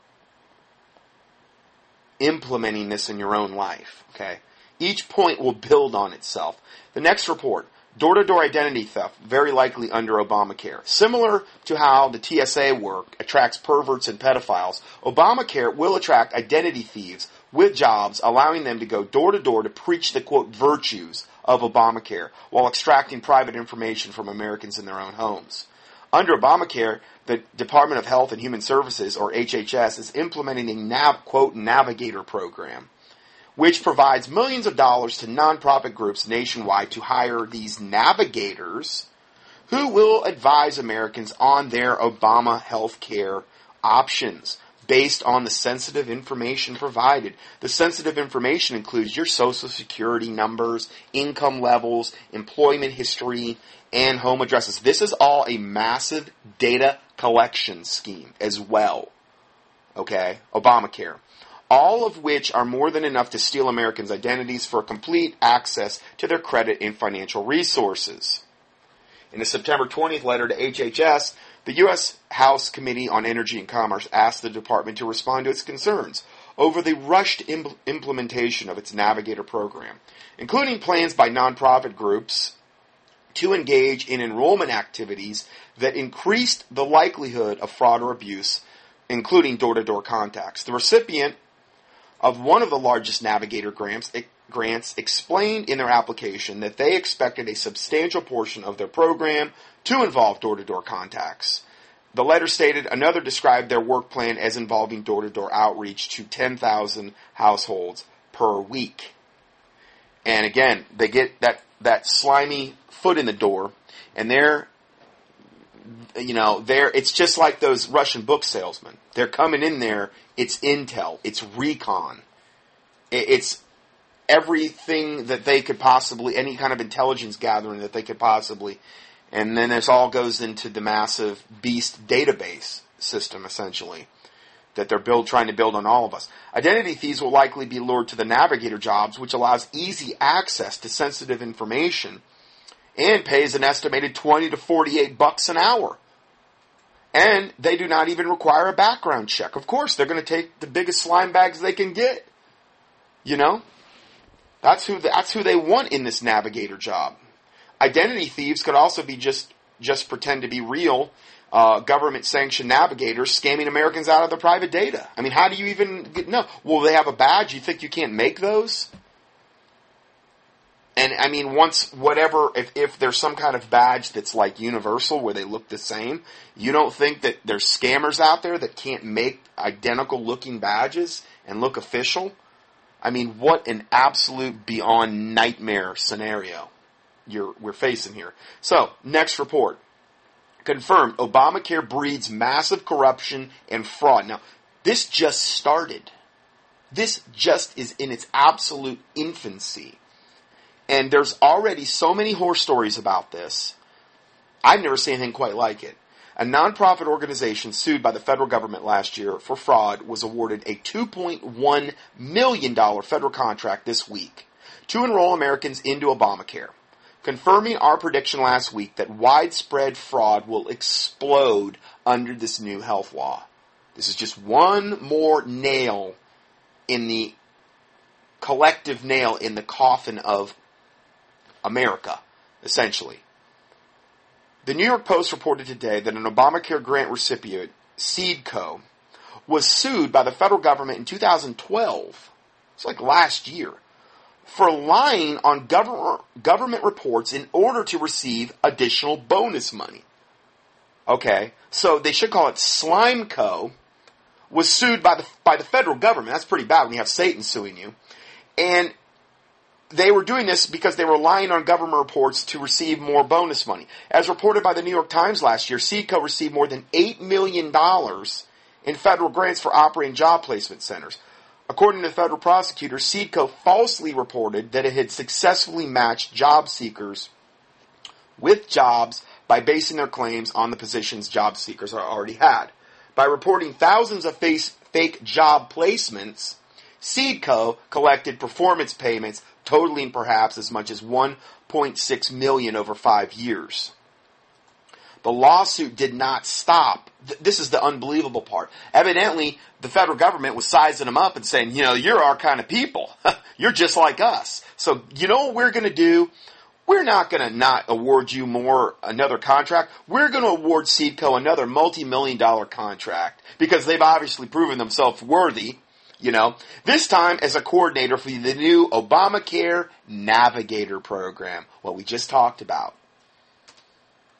implementing this in your own life. Okay? Each point will build on itself. The next report Door to door identity theft, very likely under Obamacare. Similar to how the TSA work attracts perverts and pedophiles, Obamacare will attract identity thieves with jobs, allowing them to go door to door to preach the quote virtues of Obamacare while extracting private information from Americans in their own homes. Under Obamacare, the Department of Health and Human Services, or HHS, is implementing a nav, quote navigator program which provides millions of dollars to nonprofit groups nationwide to hire these navigators who will advise Americans on their Obama health care options based on the sensitive information provided. The sensitive information includes your social security numbers, income levels, employment history, and home addresses. This is all a massive data collection scheme as well. Okay? Obamacare. All of which are more than enough to steal Americans' identities for complete access to their credit and financial resources. In a September 20th letter to HHS, the U.S. House Committee on Energy and Commerce asked the department to respond to its concerns over the rushed impl- implementation of its Navigator program, including plans by nonprofit groups to engage in enrollment activities that increased the likelihood of fraud or abuse, including door to door contacts. The recipient of one of the largest Navigator grants, grants explained in their application that they expected a substantial portion of their program to involve door to door contacts. The letter stated another described their work plan as involving door to door outreach to 10,000 households per week. And again, they get that, that slimy foot in the door, and they're, you know, they're, it's just like those Russian book salesmen. They're coming in there, it's intel, it's recon, it's everything that they could possibly, any kind of intelligence gathering that they could possibly, and then this all goes into the massive beast database system, essentially, that they're build, trying to build on all of us. Identity thieves will likely be lured to the navigator jobs, which allows easy access to sensitive information and pays an estimated 20 to 48 bucks an hour. And they do not even require a background check. Of course, they're going to take the biggest slime bags they can get. You know? That's who that's who they want in this navigator job. Identity thieves could also be just just pretend to be real uh, government sanctioned navigators scamming Americans out of their private data. I mean, how do you even get, know? Will they have a badge? You think you can't make those? And I mean, once whatever, if, if there's some kind of badge that's like universal where they look the same, you don't think that there's scammers out there that can't make identical looking badges and look official? I mean, what an absolute beyond nightmare scenario you're, we're facing here. So, next report. Confirmed, Obamacare breeds massive corruption and fraud. Now, this just started. This just is in its absolute infancy. And there's already so many horror stories about this. I've never seen anything quite like it. A nonprofit organization sued by the federal government last year for fraud was awarded a $2.1 million federal contract this week to enroll Americans into Obamacare, confirming our prediction last week that widespread fraud will explode under this new health law. This is just one more nail in the collective nail in the coffin of America, essentially. The New York Post reported today that an Obamacare grant recipient, Seedco, was sued by the federal government in 2012. It's like last year. For lying on government, government reports in order to receive additional bonus money. Okay, so they should call it Slimeco, was sued by the, by the federal government. That's pretty bad when you have Satan suing you. And they were doing this because they were relying on government reports to receive more bonus money. As reported by the New York Times last year, Seedco received more than $8 million in federal grants for operating job placement centers. According to federal prosecutor, Seedco falsely reported that it had successfully matched job seekers with jobs by basing their claims on the positions job seekers already had. By reporting thousands of fake job placements, Seedco collected performance payments totaling perhaps as much as 1.6 million over 5 years. The lawsuit did not stop. This is the unbelievable part. Evidently, the federal government was sizing them up and saying, you know, you're our kind of people. you're just like us. So, you know what we're going to do? We're not going to not award you more, another contract. We're going to award Seedco another multi-million dollar contract because they've obviously proven themselves worthy you know, this time as a coordinator for the new Obamacare Navigator program, what we just talked about.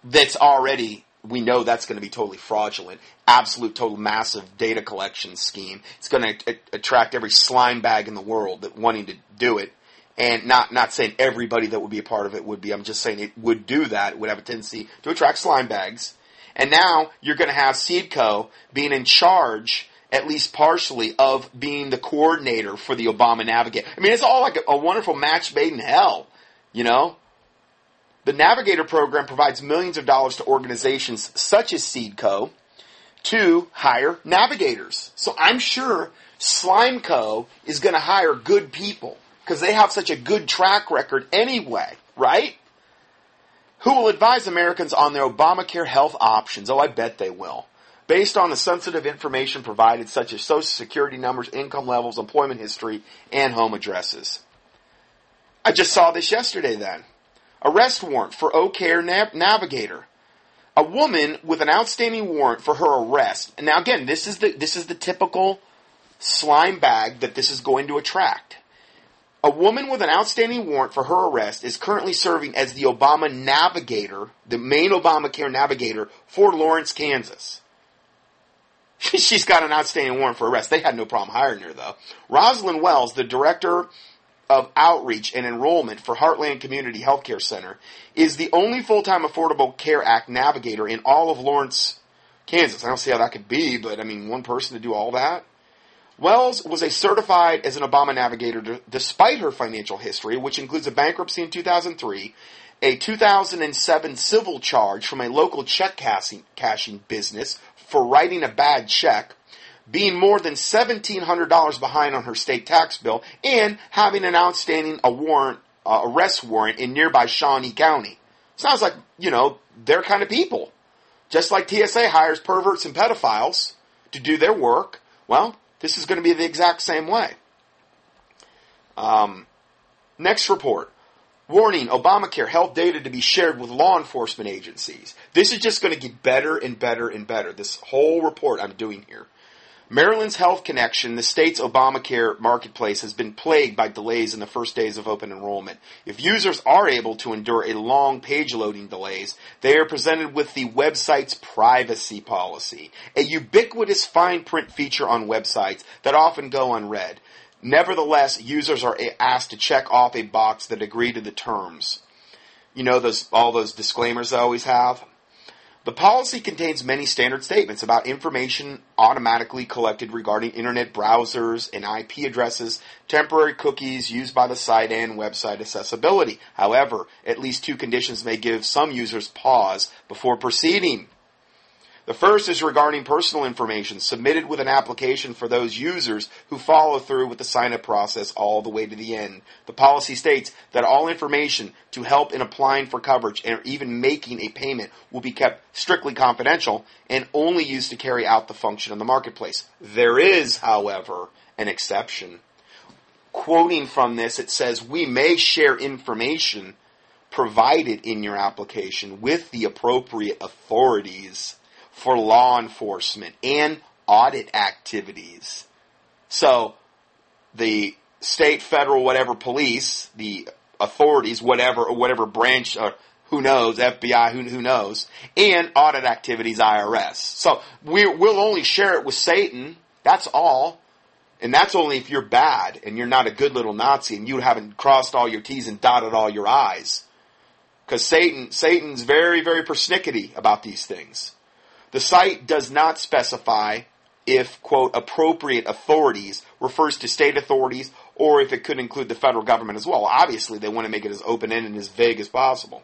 That's already we know that's going to be totally fraudulent. Absolute, total, massive data collection scheme. It's going to attract every slime bag in the world that wanting to do it. And not not saying everybody that would be a part of it would be. I'm just saying it would do that. It would have a tendency to attract slime bags. And now you're going to have Seedco being in charge, at least partially, of being the coordinator for the Obama Navigator. I mean, it's all like a, a wonderful match made in hell. You know, the Navigator program provides millions of dollars to organizations such as Seedco to hire navigators. So I'm sure Slimeco is going to hire good people because they have such a good track record anyway, right? Who will advise Americans on their Obamacare health options? Oh, I bet they will. Based on the sensitive information provided, such as social security numbers, income levels, employment history, and home addresses. I just saw this yesterday then arrest warrant for O'Care Nav- Navigator. A woman with an outstanding warrant for her arrest. And now again, this is the this is the typical slime bag that this is going to attract. A woman with an outstanding warrant for her arrest is currently serving as the Obama navigator, the main Obamacare navigator for Lawrence, Kansas. She's got an outstanding warrant for arrest. They had no problem hiring her though. Rosalind Wells, the director of Outreach and Enrollment for Heartland Community Healthcare Center, is the only full-time Affordable Care Act navigator in all of Lawrence, Kansas. I don't see how that could be, but I mean, one person to do all that? Wells was a certified as an Obama navigator despite her financial history, which includes a bankruptcy in 2003, a 2007 civil charge from a local check cashing, cashing business for writing a bad check, being more than $1,700 behind on her state tax bill, and having an outstanding a warrant, uh, arrest warrant in nearby Shawnee County. Sounds like, you know, they're kind of people. Just like TSA hires perverts and pedophiles to do their work, well, this is going to be the exact same way. Um, next report. Warning, Obamacare health data to be shared with law enforcement agencies. This is just going to get better and better and better. This whole report I'm doing here. Maryland's Health Connection, the state's Obamacare marketplace, has been plagued by delays in the first days of open enrollment. If users are able to endure a long page loading delays, they are presented with the website's privacy policy, a ubiquitous fine print feature on websites that often go unread. Nevertheless, users are asked to check off a box that agree to the terms. You know those all those disclaimers I always have? The policy contains many standard statements about information automatically collected regarding internet browsers and IP addresses, temporary cookies used by the site, and website accessibility. However, at least two conditions may give some users pause before proceeding. The first is regarding personal information submitted with an application for those users who follow through with the sign up process all the way to the end. The policy states that all information to help in applying for coverage and even making a payment will be kept strictly confidential and only used to carry out the function of the marketplace. There is, however, an exception. Quoting from this, it says, We may share information provided in your application with the appropriate authorities for law enforcement and audit activities. So the state, federal, whatever police, the authorities, whatever, whatever branch, or who knows, FBI, who, who knows, and audit activities, IRS. So we, we'll only share it with Satan. That's all. And that's only if you're bad and you're not a good little Nazi and you haven't crossed all your T's and dotted all your I's. Because Satan, Satan's very, very persnickety about these things. The site does not specify if, quote, appropriate authorities refers to state authorities or if it could include the federal government as well. Obviously, they want to make it as open ended and as vague as possible.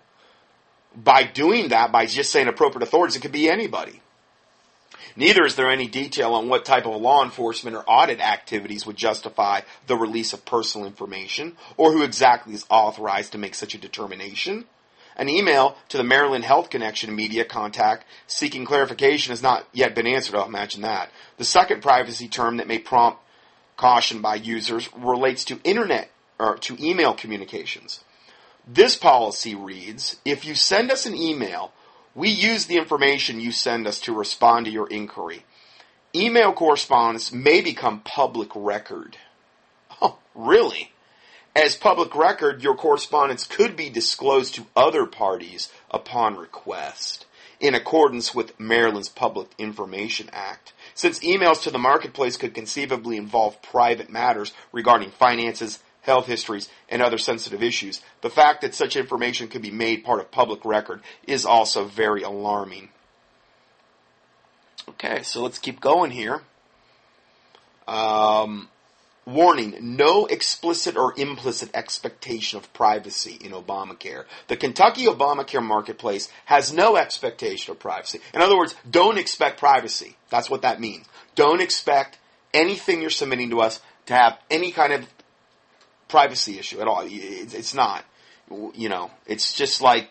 By doing that, by just saying appropriate authorities, it could be anybody. Neither is there any detail on what type of law enforcement or audit activities would justify the release of personal information or who exactly is authorized to make such a determination. An email to the Maryland Health Connection media contact seeking clarification has not yet been answered. I'll imagine that. The second privacy term that may prompt caution by users relates to internet or to email communications. This policy reads, if you send us an email, we use the information you send us to respond to your inquiry. Email correspondence may become public record. Oh, really? As public record, your correspondence could be disclosed to other parties upon request. in accordance with Maryland's Public Information Act. Since emails to the marketplace could conceivably involve private matters regarding finances, health histories, and other sensitive issues, the fact that such information could be made part of public record is also very alarming. Okay, so let's keep going here. Um, warning, no explicit or implicit expectation of privacy in Obamacare. The Kentucky Obamacare marketplace has no expectation of privacy. In other words, don't expect privacy. That's what that means. Don't expect anything you're submitting to us to have any kind of privacy issue at all. It's not. You know, it's just like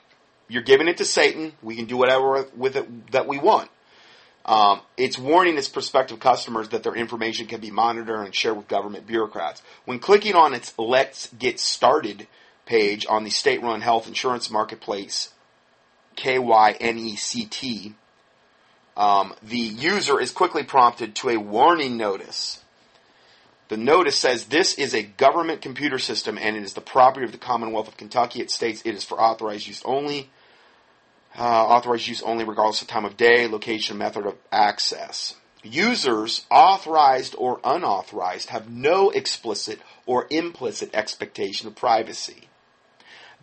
you're giving it to Satan. We can do whatever with it that we want. Um, it's warning its prospective customers that their information can be monitored and shared with government bureaucrats. When clicking on its Let's Get Started page on the state run health insurance marketplace, KYNECT, um, the user is quickly prompted to a warning notice. The notice says this is a government computer system and it is the property of the Commonwealth of Kentucky. It states it is for authorized use only uh, authorized use only regardless of time of day, location, method of access. Users, authorized or unauthorized, have no explicit or implicit expectation of privacy.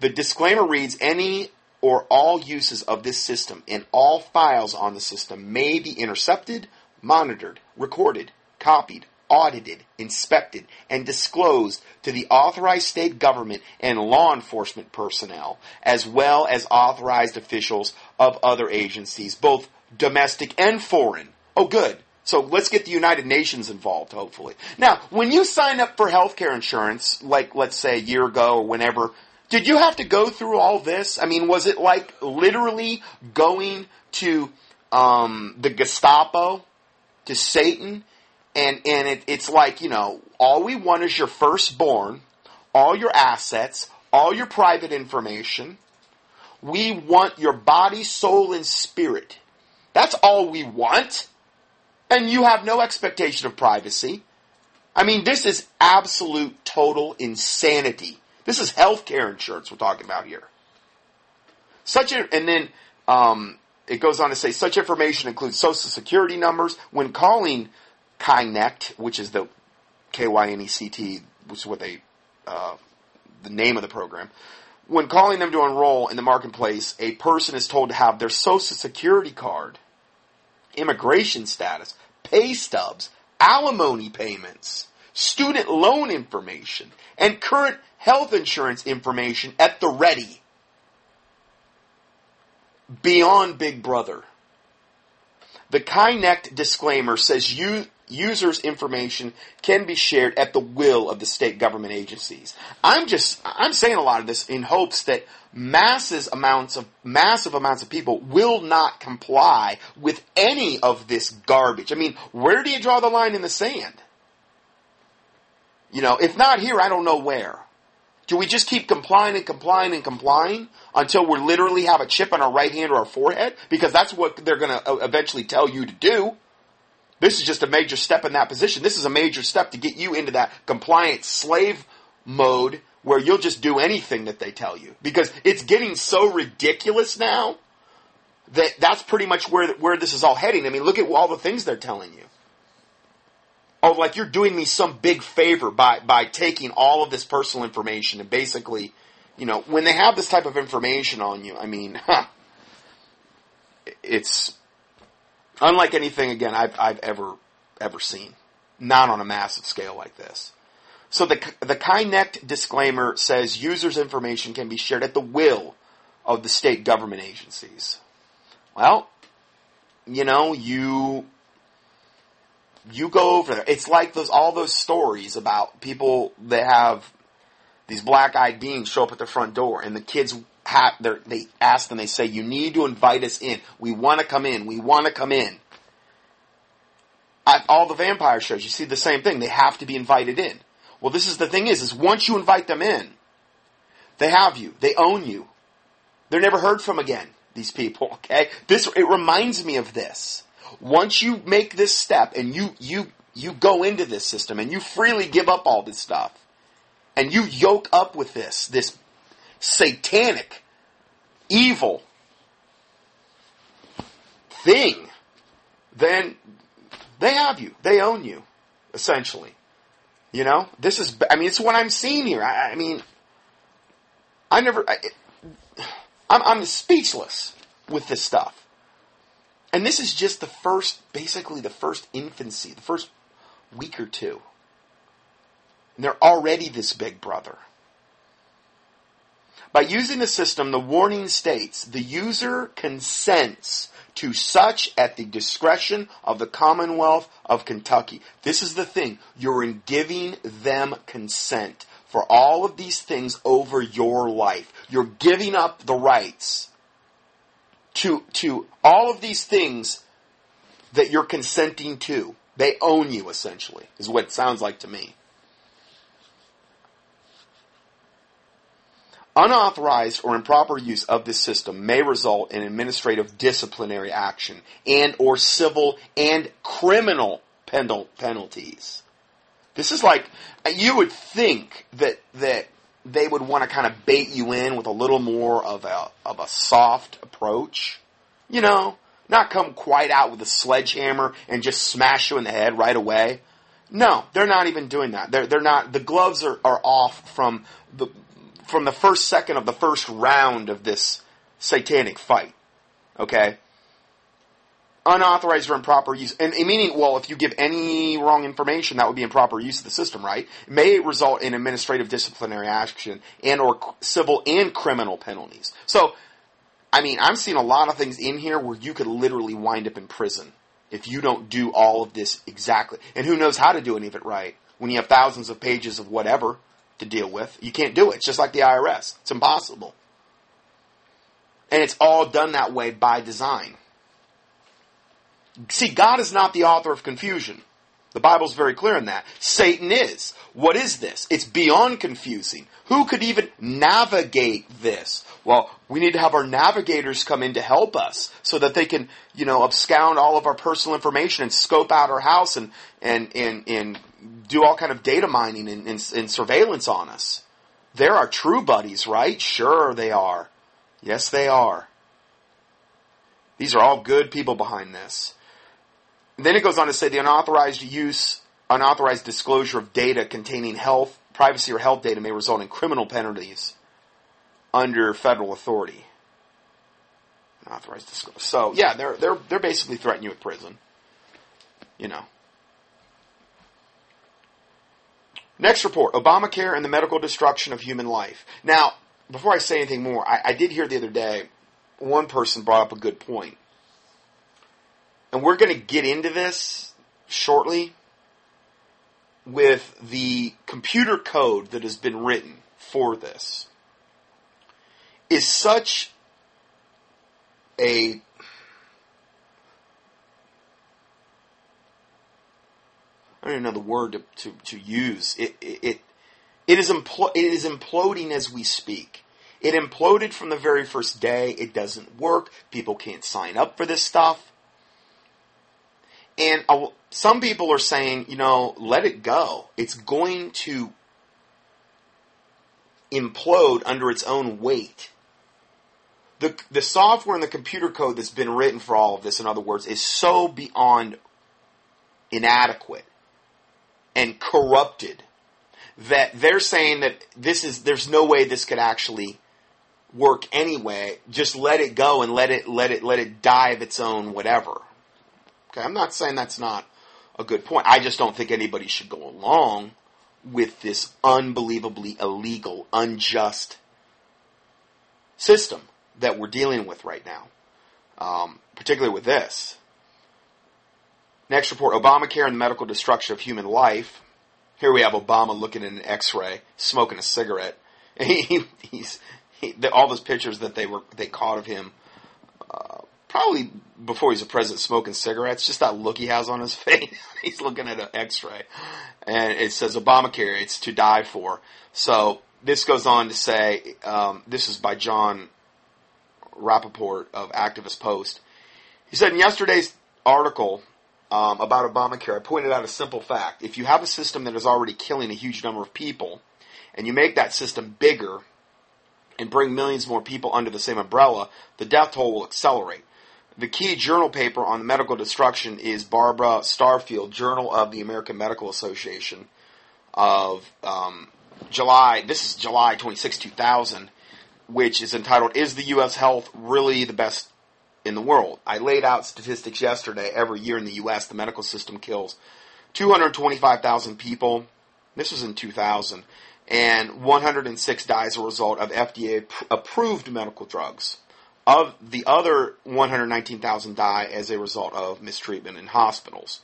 The disclaimer reads any or all uses of this system and all files on the system may be intercepted, monitored, recorded, copied, audited, inspected, and disclosed to the authorized state government and law enforcement personnel, as well as authorized officials of other agencies, both domestic and foreign. Oh, good. So let's get the United Nations involved, hopefully. Now, when you sign up for healthcare insurance, like let's say a year ago or whenever, did you have to go through all this? I mean, was it like literally going to um, the Gestapo, to Satan, and and it, it's like you know all we want is your firstborn, all your assets, all your private information. We want your body, soul, and spirit. That's all we want. And you have no expectation of privacy. I mean, this is absolute total insanity. This is healthcare insurance we're talking about here. Such a, and then um, it goes on to say such information includes social security numbers. When calling KYNECT, which is the K-Y-N-E-C-T, which is what they, uh, the name of the program. When calling them to enroll in the marketplace, a person is told to have their social security card, immigration status, pay stubs, alimony payments, student loan information, and current health insurance information at the ready. Beyond Big Brother. The KYNECT disclaimer says you users' information can be shared at the will of the state government agencies. I'm just, I'm saying a lot of this in hopes that masses amounts of, massive amounts of people will not comply with any of this garbage. I mean, where do you draw the line in the sand? You know, if not here, I don't know where. Do we just keep complying and complying and complying until we literally have a chip on our right hand or our forehead? Because that's what they're going to uh, eventually tell you to do. This is just a major step in that position. This is a major step to get you into that compliant slave mode where you'll just do anything that they tell you. Because it's getting so ridiculous now that that's pretty much where, where this is all heading. I mean, look at all the things they're telling you. Oh, like you're doing me some big favor by, by taking all of this personal information and basically, you know, when they have this type of information on you, I mean, huh, it's, Unlike anything again I've, I've ever ever seen, not on a massive scale like this. So the the KYNECT disclaimer says users' information can be shared at the will of the state government agencies. Well, you know, you you go over there. It's like those all those stories about people that have these black eyed beings show up at the front door, and the kids they ask them, they say, you need to invite us in. We want to come in. We want to come in. At all the vampire shows, you see the same thing. They have to be invited in. Well, this is the thing is, is once you invite them in, they have you. They own you. They're never heard from again, these people, okay? This, it reminds me of this. Once you make this step and you, you, you go into this system and you freely give up all this stuff and you yoke up with this, this satanic, evil thing, then they have you. They own you, essentially. You know, this is, I mean, it's what I'm seeing here. I, I mean, I never, I, I'm, I'm speechless with this stuff. And this is just the first, basically the first infancy, the first week or two. And they're already this big brother. By using the system, the warning states the user consents to such at the discretion of the Commonwealth of Kentucky. This is the thing. You're in giving them consent for all of these things over your life. You're giving up the rights to, to all of these things that you're consenting to. They own you, essentially, is what it sounds like to me. Unauthorized or improper use of this system may result in administrative disciplinary action and or civil and criminal penalties. This is like you would think that that they would want to kind of bait you in with a little more of a of a soft approach. You know, not come quite out with a sledgehammer and just smash you in the head right away. No, they're not even doing that. They're they're not the gloves are, are off from the from the first second of the first round of this satanic fight. Okay? Unauthorized or improper use, and, and meaning, well, if you give any wrong information, that would be improper use of the system, right? May result in administrative disciplinary action and or civil and criminal penalties. So, I mean, I'm seeing a lot of things in here where you could literally wind up in prison if you don't do all of this exactly. And who knows how to do any of it right when you have thousands of pages of whatever to deal with. You can't do it. It's just like the IRS. It's impossible. And it's all done that way by design. See, God is not the author of confusion. The Bible's very clear in that. Satan is. What is this? It's beyond confusing. Who could even navigate this? Well, we need to have our navigators come in to help us so that they can, you know, abscond all of our personal information and scope out our house and, and, and, and do all kind of data mining and, and, and surveillance on us. They're our true buddies, right? Sure they are. Yes, they are. These are all good people behind this. And then it goes on to say the unauthorized use, unauthorized disclosure of data containing health, privacy or health data may result in criminal penalties under federal authority. Unauthorized disclosure. So yeah, they're they're they're basically threatening you with prison. You know. Next report Obamacare and the medical destruction of human life. Now, before I say anything more, I, I did hear the other day one person brought up a good point. And we're going to get into this shortly with the computer code that has been written for this is such a I don't even know the word to, to, to use. It, it, it, is impl- it is imploding as we speak. It imploded from the very first day. It doesn't work. People can't sign up for this stuff. And some people are saying, you know, let it go. It's going to implode under its own weight. The, the software and the computer code that's been written for all of this, in other words, is so beyond inadequate and corrupted that they're saying that this is there's no way this could actually work anyway. Just let it go and let it let it let it die of its own whatever. Okay, I'm not saying that's not a good point. I just don't think anybody should go along with this unbelievably illegal, unjust system that we're dealing with right now, um, particularly with this. Next report Obamacare and the medical destruction of human life. Here we have Obama looking at an x ray, smoking a cigarette. He, he's, he, the, all those pictures that they were they caught of him, uh, probably before he's a president, smoking cigarettes. Just that look he has on his face. he's looking at an X-ray, and it says Obamacare. It's to die for. So this goes on to say, um, this is by Jon Rappoport of Activist Post. He said in yesterday's article, um, about Obamacare, I pointed out a simple fact. If you have a system that is already killing a huge number of people, and you make that system bigger and bring millions more people under the same umbrella, the death toll will accelerate. the key journal paper on medical destruction is Barbara Starfield, Journal of the American Medical Association, of um, July. This is July 26, 2000, which is entitled "Is the U.S. Health Really the Best in the World?" I laid out statistics yesterday. Every year in the U.S., the medical system kills 225,000 people. This was in 2000, and 106 die as a result of FDA approved medical drugs. Of the other 119,000 die as a result of mistreatment in hospitals.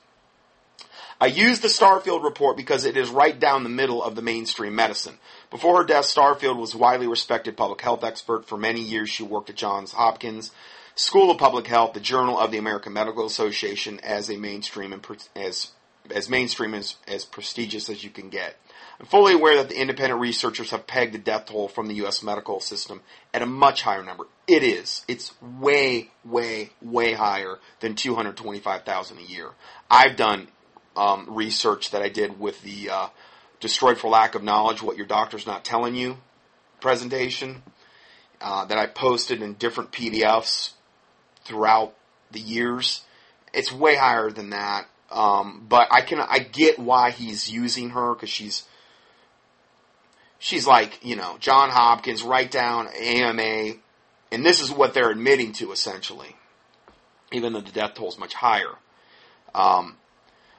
I use the Starfield report because it is right down the middle of the mainstream medicine. Before her death, Starfield was a widely respected public health expert. For many years, she worked at Johns Hopkins School of Public Health, the Journal of the American Medical Association, as a mainstream and as as mainstream as, as prestigious as you can get. I'm fully aware that the independent researchers have pegged the death toll from the U.S. medical system at a much higher number. It is. It's way, way, way higher than 225,000 a year. I've done um, research that I did with the uh, Destroyed for Lack of Knowledge, What Your Doctor's Not Telling You presentation uh, that I posted in different PDFs throughout the years. It's way higher than that. Um, but I can I get why he's using her because she's she's like you know John Hopkins, right down AMA, and this is what they're admitting to essentially, even though the death toll is much higher. Um,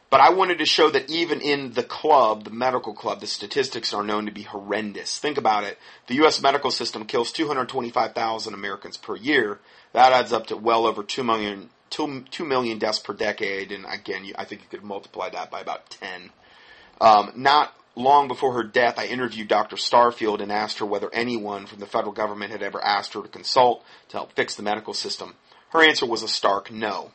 but I wanted to show that even in the club, the medical club, the statistics are known to be horrendous. Think about it. The U.S. medical system kills 225,000 Americans per year. That adds up to well over 2 million, 2, 2 million deaths per decade. And again, I think you could multiply that by about 10. Um, not long before her death, I interviewed Dr. Starfield and asked her whether anyone from the federal government had ever asked her to consult to help fix the medical system. Her answer was a stark no.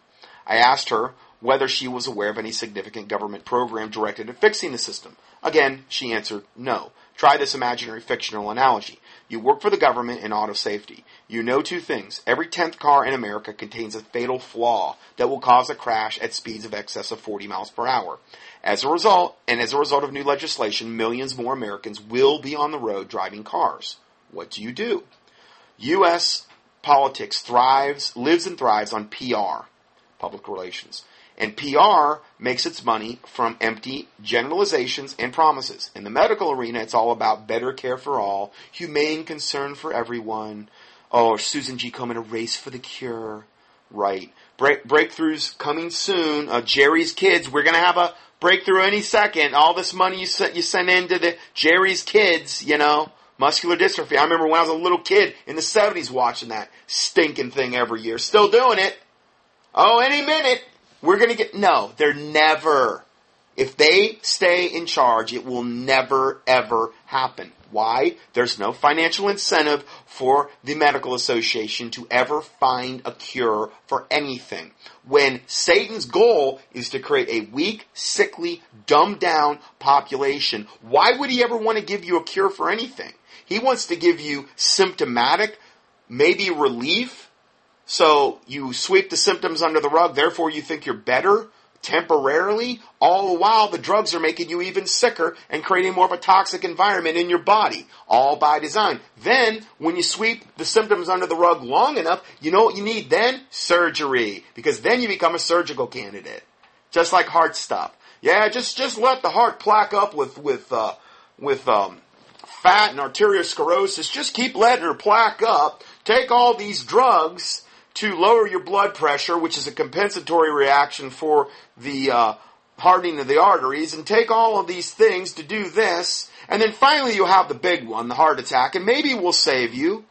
I asked her whether she was aware of any significant government program directed at fixing the system. Again, she answered no. Try this imaginary fictional analogy. You work for the government in auto safety. You know two things. Every 10th car in America contains a fatal flaw that will cause a crash at speeds of excess of 40 miles per hour. As a result, and as a result of new legislation, millions more Americans will be on the road driving cars. What do you do? U.S. politics thrives, lives and thrives on PR, public relations. And PR makes its money from empty generalizations and promises. In the medical arena, it's all about better care for all, humane concern for everyone. Oh, Susan G. Komen, a race for the cure. Right. Break, breakthroughs coming soon. Uh, Jerry's kids, we're going to have a breakthrough any second. All this money you, you send into the Jerry's kids, you know, muscular dystrophy. I remember when I was a little kid in the 70s watching that stinking thing every year. Still doing it. Oh, any minute. We're going to get, no, they're never. If they stay in charge, it will never, ever happen. Why? There's no financial incentive for the medical association to ever find a cure for anything. When Satan's goal is to create a weak, sickly, dumbed down population, why would he ever want to give you a cure for anything? He wants to give you symptomatic, maybe relief, so you sweep the symptoms under the rug, therefore you think you're better temporarily, all the while the drugs are making you even sicker and creating more of a toxic environment in your body, all by design. Then, when you sweep the symptoms under the rug long enough, you know what you need then? Surgery. Because then you become a surgical candidate. Just like heart stuff. Yeah, just, just let the heart plaque up with, with, uh, with, um, fat and arteriosclerosis. Just keep letting her plaque up. Take all these drugs to lower your blood pressure, which is a compensatory reaction for the uh, hardening of the arteries, and take all of these things to do this, and then finally you'll have the big one, the heart attack, and maybe we'll save you.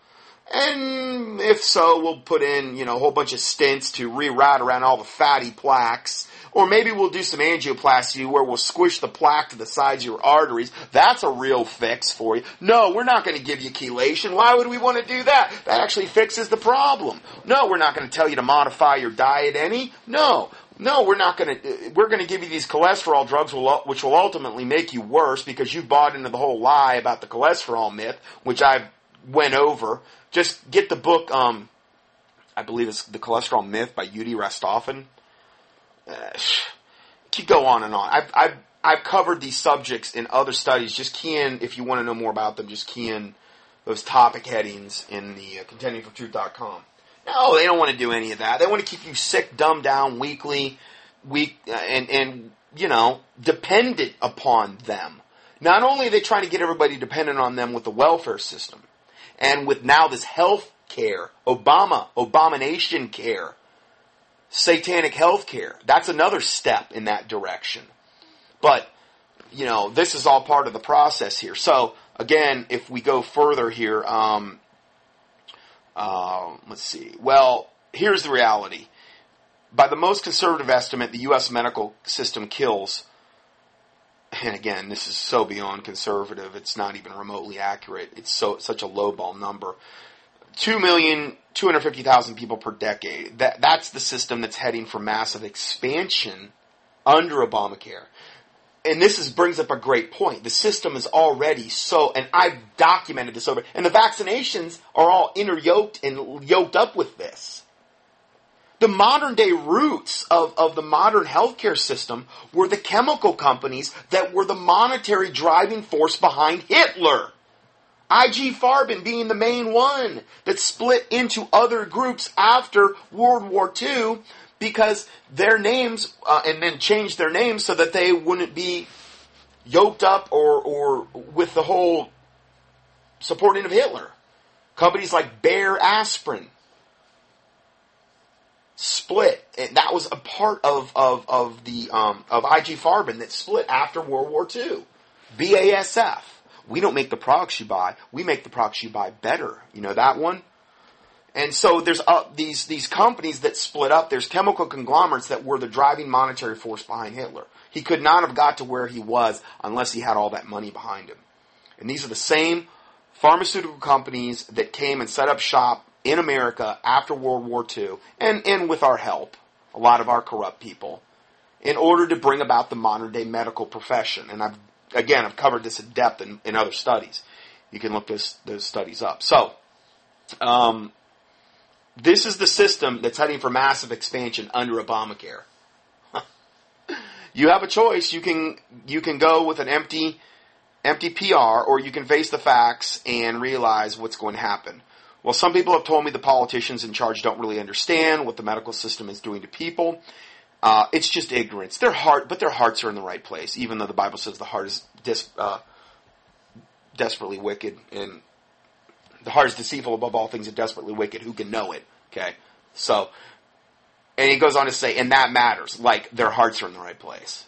And if so, we'll put in, you know, a whole bunch of stents to reroute around all the fatty plaques or maybe we'll do some angioplasty where we'll squish the plaque to the sides of your arteries. That's a real fix for you. No, we're not going to give you chelation. Why would we want to do that? That actually fixes the problem. No, we're not going to tell you to modify your diet any. No. No, we're not going to. We're going to give you these cholesterol drugs, which will ultimately make you worse because you've bought into the whole lie about the cholesterol myth, which I went over. Just get the book. Um, I believe it's the cholesterol myth by Uffe Ravnskov uh, keep go on and on. I've, I've, I've covered these subjects in other studies. Just key in, if you want to know more about them, just key in those topic headings in the uh, contendingfortruth.com. No, they don't want to do any of that. They want to keep you sick, dumbed down, weakly, weak, uh, and and you know dependent upon them. Not only are they trying to get everybody dependent on them with the welfare system, and with now this health care, Obama, abomination care, satanic health care. That's another step in that direction. But, you know, this is all part of the process here. So, again, if we go further here, um, uh, let's see. Well, here's the reality. By the most conservative estimate, the U.S. medical system kills, and again, this is so beyond conservative, it's not even remotely accurate. It's so such a lowball number. Two million two hundred fifty thousand people per decade. That that's the system that's heading for massive expansion under Obamacare and this is, brings up a great point. The system is already so, and I've documented this over, and the vaccinations are all interyoked and yoked up with this. The modern day roots of, of the modern healthcare system were the chemical companies that were the monetary driving force behind Hitler. IG Farben being the main one that split into other groups after World War II because their names, uh, and then changed their names so that they wouldn't be yoked up or, or with the whole supporting of Hitler. Companies like Bayer Aspirin split. And that was a part of, of, of the um, of IG Farben that split after World War II. BASF. We don't make the products you buy. We make the products you buy better. You know that one? And so there's uh, these these companies that split up. There's chemical conglomerates that were the driving monetary force behind Hitler. He could not have got to where he was unless he had all that money behind him. And these are the same pharmaceutical companies that came and set up shop in America after World War II, and, and with our help, a lot of our corrupt people, in order to bring about the modern day medical profession. And I've again I've covered this in depth in, in other studies. You can look this, those studies up. So. Um, this is the system that's heading for massive expansion under Obamacare. you have a choice. You can you can go with an empty empty PR or you can face the facts and realize what's going to happen. Well, some people have told me the politicians in charge don't really understand what the medical system is doing to people. Uh, it's just ignorance. Their heart, but their hearts are in the right place, even though the Bible says the heart is dis, uh, desperately wicked and the heart is deceitful above all things and desperately wicked. Who can know it? Okay. So, and he goes on to say, and that matters. Like, their hearts are in the right place.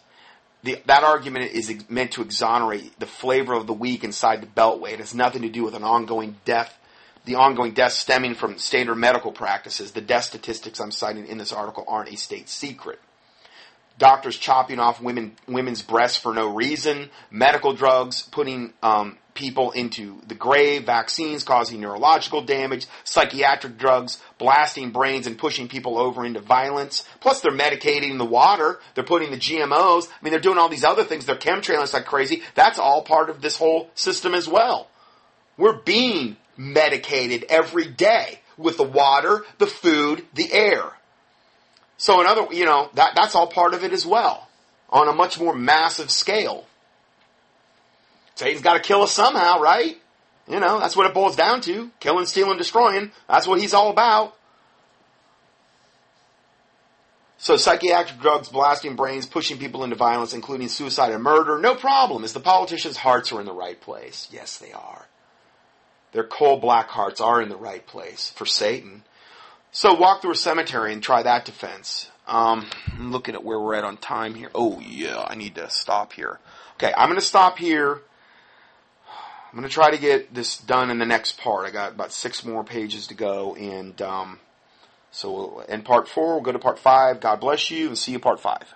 The, that argument is ex- meant to exonerate the flavor of the week inside the beltway. It has nothing to do with an ongoing death, the ongoing death stemming from standard medical practices. The death statistics I'm citing in this article aren't a state secret doctors chopping off women women's breasts for no reason, medical drugs putting um, people into the grave, vaccines causing neurological damage, psychiatric drugs blasting brains and pushing people over into violence. Plus, they're medicating the water. They're putting the GMOs. I mean, they're doing all these other things. They're chemtrailing like crazy. That's all part of this whole system as well. We're being medicated every day with the water, the food, the air. So in other, you know, that, that's all part of it as well, on a much more massive scale. Satan's got to kill us somehow, right? You know, that's what it boils down to. Killing, stealing, destroying. That's what he's all about. So psychiatric drugs, blasting brains, pushing people into violence, including suicide and murder, no problem, as the politicians' hearts are in the right place. Yes, they are. Their cold black hearts are in the right place for Satan. So walk through a cemetery and try that defense. Um, I'm looking at where we're at on time here. Oh yeah, I need to stop here. Okay, I'm going to stop here. I'm going to try to get this done in the next part. I got about six more pages to go, and um, so we'll, in part four, we'll go to part five. God bless you, and see you part five.